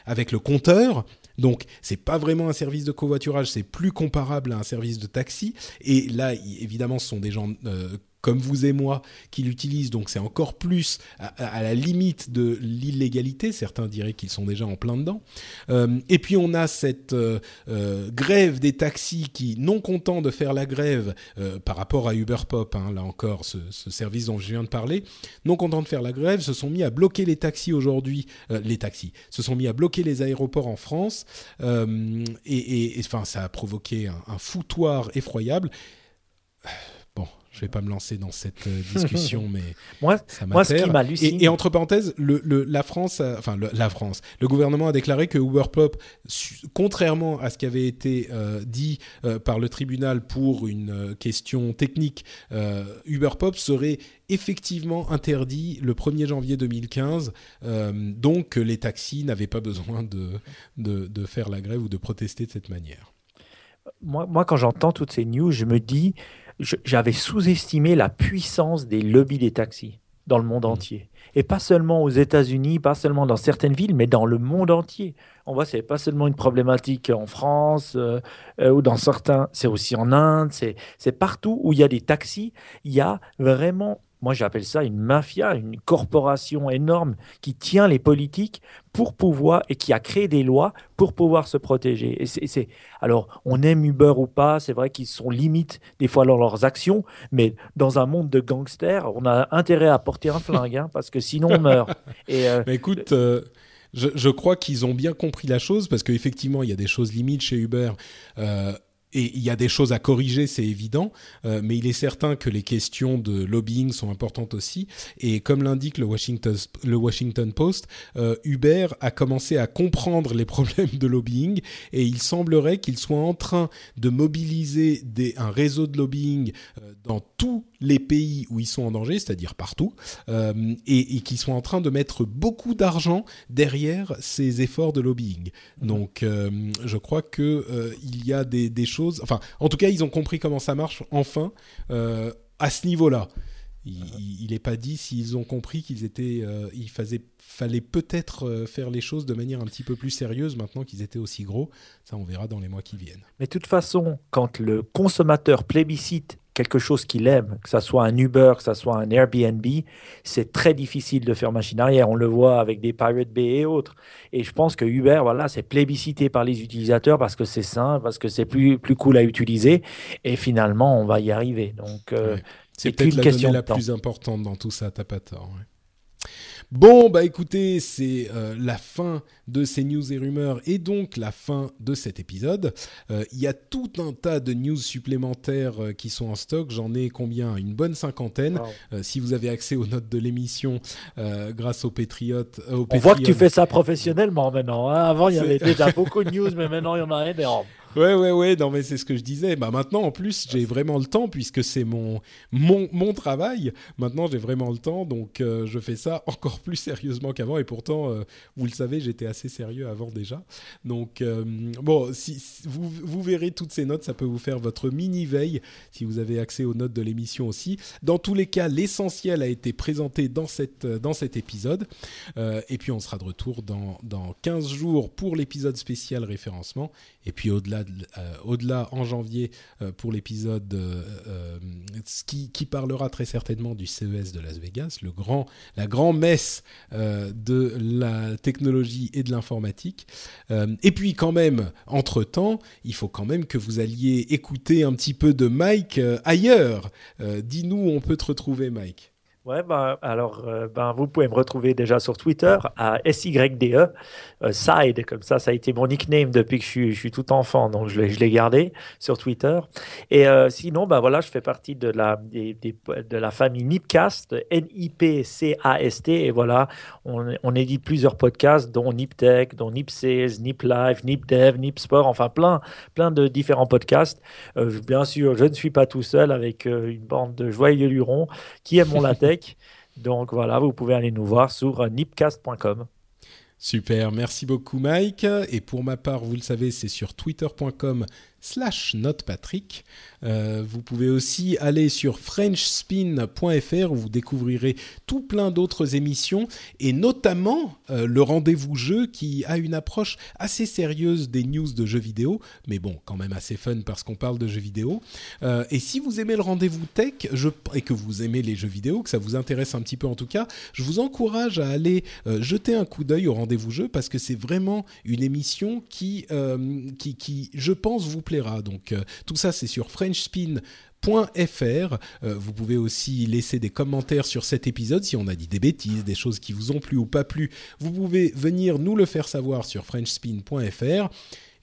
avec le compteur. Donc, c'est pas vraiment un service de covoiturage, c'est plus comparable à un service de taxi. Et là, évidemment, ce sont des gens comme vous et moi qui l'utilisent, donc c'est encore plus à, la limite de l'illégalité. Certains diraient qu'ils sont déjà en plein dedans. Euh, et puis on a cette euh, euh, grève des taxis qui, non contents de faire la grève par rapport à Uber Pop, hein, là encore, ce, service dont je viens de parler, non contents de faire la grève, se sont mis à bloquer les taxis aujourd'hui, les taxis, se sont mis à bloquer les aéroports en France, et, enfin ça a provoqué un foutoir effroyable je vais pas me lancer dans cette euh, discussion, mais moi, ça moi, ce qui m'hallucine. Et, et, entre parenthèses, le, la France, enfin la France, le gouvernement a déclaré que Uberpop, contrairement à ce qui avait été euh, dit euh, par le tribunal pour une question technique, Uberpop serait effectivement interdit le 1er janvier 2015. donc les taxis n'avaient pas besoin de, de, de faire la grève ou de protester de cette manière. Moi, moi quand j'entends toutes ces news, je me dis j'avais sous-estimé la puissance des lobbies des taxis dans le monde mmh. entier. Et pas seulement aux États-Unis, pas seulement dans certaines villes, mais dans le monde entier. On voit, c'est pas seulement une problématique en France euh, euh, ou dans certains, c'est aussi en Inde, c'est partout où il y a des taxis, il y a vraiment moi j'appelle ça une mafia, une corporation énorme qui tient les politiques pour pouvoir et qui a créé des lois pour pouvoir se protéger. Et c'est, alors, on aime Uber ou pas, c'est vrai qu'ils sont limites des fois dans leurs actions, mais dans un monde de gangsters, on a intérêt à porter un flingue hein, parce que sinon on meurt. Euh, écoute. Euh, je, je, crois qu'ils ont bien compris la chose parce qu'effectivement, il y a des choses limites chez Uber. Euh, et il y a des choses à corriger, c'est évident, euh, mais il est certain que les questions de lobbying sont importantes aussi. Et comme l'indique le Washington, le Washington Post, euh, Uber a commencé à comprendre les problèmes de lobbying et il semblerait qu'il soit en train de mobiliser un réseau de lobbying euh, dans tous les pays où ils sont en danger, c'est-à-dire partout, euh, et, et qui sont en train de mettre beaucoup d'argent derrière ces efforts de lobbying. Mmh. Donc, euh, je crois que euh, il y a des, des choses Enfin, en tout cas, ils ont compris comment ça marche enfin à ce niveau-là. Il n'est pas dit s'ils ont compris qu'ils étaient, il fallait peut-être faire les choses de manière un petit peu plus sérieuse maintenant qu'ils étaient aussi gros. Ça, on verra dans les mois qui viennent. Mais de toute façon, quand le consommateur plébiscite quelque chose qu'il aime, que ce soit un Uber, que ce soit un Airbnb, c'est très difficile de faire machine arrière. On le voit avec des Pirate Bay et autres. Et je pense que Uber, voilà, c'est plébiscité par les utilisateurs parce que c'est simple, parce que c'est plus, plus cool à utiliser. Et finalement, on va y arriver. Donc, euh, c'est peut-être la question la plus importante dans tout ça, t'as pas tort. Bon, bah écoutez, c'est euh, la fin de ces news et rumeurs et donc la fin de cet épisode. Euh, il y a tout un tas de news supplémentaires euh, qui sont en stock. J'en ai combien? Une bonne cinquantaine. si vous avez accès aux notes de l'émission grâce aux Patriotes. On voit que tu fais ça professionnellement maintenant. Hein. Avant, il y avait déjà beaucoup de news, mais maintenant, il y en a énorme. Ouais, ouais, ouais, non, mais c'est ce que je disais. Bah, maintenant, en plus, j'ai vraiment le temps puisque c'est mon, mon, mon travail. Maintenant, j'ai vraiment le temps, donc euh, je fais ça encore plus sérieusement qu'avant. Et pourtant, euh, vous le savez, j'étais assez sérieux avant déjà. Donc, euh, bon, si, vous, vous verrez toutes ces notes, ça peut vous faire votre mini-veille si vous avez accès aux notes de l'émission aussi. Dans tous les cas, l'essentiel a été présenté dans, cette, dans cet épisode. et puis, on sera de retour dans, dans 15 jours pour l'épisode spécial référencement. Et puis, au-delà euh, au-delà en janvier euh, pour l'épisode euh, qui, qui, parlera très certainement du CES de Las Vegas, le grand, la grande messe de la technologie et de l'informatique. et puis quand même, entre-temps, il faut quand même que vous alliez écouter un petit peu de Mike ailleurs. Dis-nous où on peut te retrouver, Mike. Ouais, ben, alors, euh, ben, vous pouvez me retrouver déjà sur Twitter à SYDE, euh, Side, comme ça, ça a été mon nickname depuis que je suis, tout enfant, donc je l'ai gardé sur Twitter. Et euh, sinon, ben voilà, je fais partie de la, des, de la famille Nipcast, N-I-P-C-A-S-T, et voilà, on, on, édite plusieurs podcasts, dont NipTech, dont NipSales, NipLife, NipDev, NipSport, enfin plein, plein de différents podcasts. bien sûr, je ne suis pas tout seul avec une bande de joyeux lurons qui aiment mon latex. Donc voilà, vous pouvez aller nous voir sur nipcast.com. Super, merci beaucoup Mike. Et pour ma part, vous le savez, c'est sur twitter.com slash notepatrick. Euh, vous pouvez aussi aller sur frenchspin.fr où vous découvrirez tout plein d'autres émissions et notamment euh, le rendez-vous jeu qui a une approche assez sérieuse des news de jeux vidéo, mais bon, quand même assez fun parce qu'on parle de jeux vidéo. Euh, et si vous aimez le rendez-vous tech je, et que vous aimez les jeux vidéo, que ça vous intéresse un petit peu en tout cas, je vous encourage à aller jeter un coup d'œil au rendez-vous jeu parce que c'est vraiment une émission qui, qui, qui, je pense, vous plaît donc euh, tout ça, c'est sur frenchspin.fr. Euh, vous pouvez aussi laisser des commentaires sur cet épisode si on a dit des bêtises, des choses qui vous ont plu ou pas plu. Vous pouvez venir nous le faire savoir sur frenchspin.fr.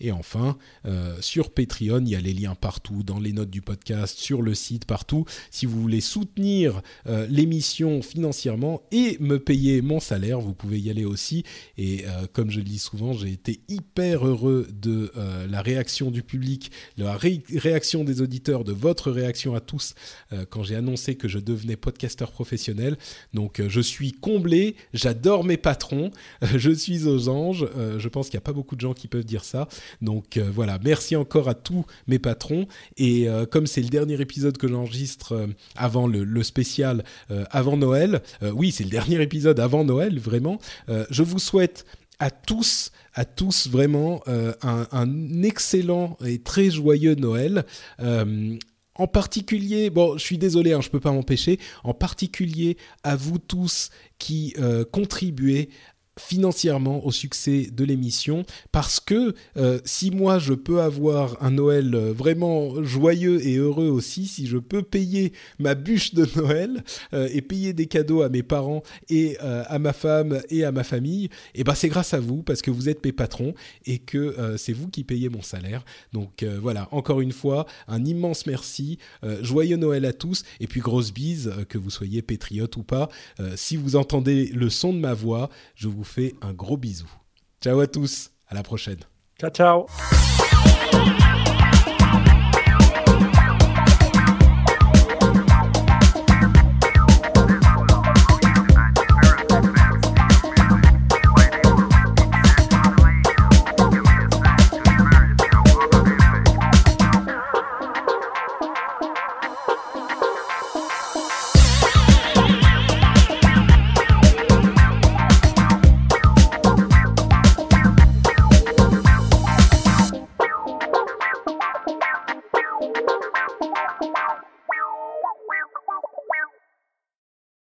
Et enfin, euh, sur Patreon, il y a les liens partout, dans les notes du podcast, sur le site, partout. Si vous voulez soutenir euh, l'émission financièrement et me payer mon salaire, vous pouvez y aller aussi. Et euh, comme je le dis souvent, j'ai été hyper heureux de la réaction du public, la réaction des auditeurs, de votre réaction à tous quand j'ai annoncé que je devenais podcasteur professionnel. Donc je suis comblé, j'adore mes patrons, je suis aux anges. je pense qu'il n'y a pas beaucoup de gens qui peuvent dire ça. Donc euh, voilà, merci encore à tous mes patrons. Et euh, comme c'est le dernier épisode que j'enregistre euh, avant le, spécial, avant Noël, oui, c'est le dernier épisode avant Noël, vraiment, je vous souhaite à tous, à tous vraiment un, excellent et très joyeux Noël. en particulier, bon, je suis désolé, hein, je peux pas m'empêcher. En particulier à vous tous qui contribuez financièrement au succès de l'émission parce que euh, si moi je peux avoir un Noël euh, vraiment joyeux et heureux aussi, si je peux payer ma bûche de Noël euh, et payer des cadeaux à mes parents et à ma femme et à ma famille, et eh ben c'est grâce à vous parce que vous êtes mes patrons et que c'est vous qui payez mon salaire. Donc voilà, encore une fois, un immense merci, joyeux Noël à tous et puis grosse bise que vous soyez patriote ou pas. si vous entendez le son de ma voix, je vous fait un gros bisou. Ciao à tous, à la prochaine. Ciao, ciao.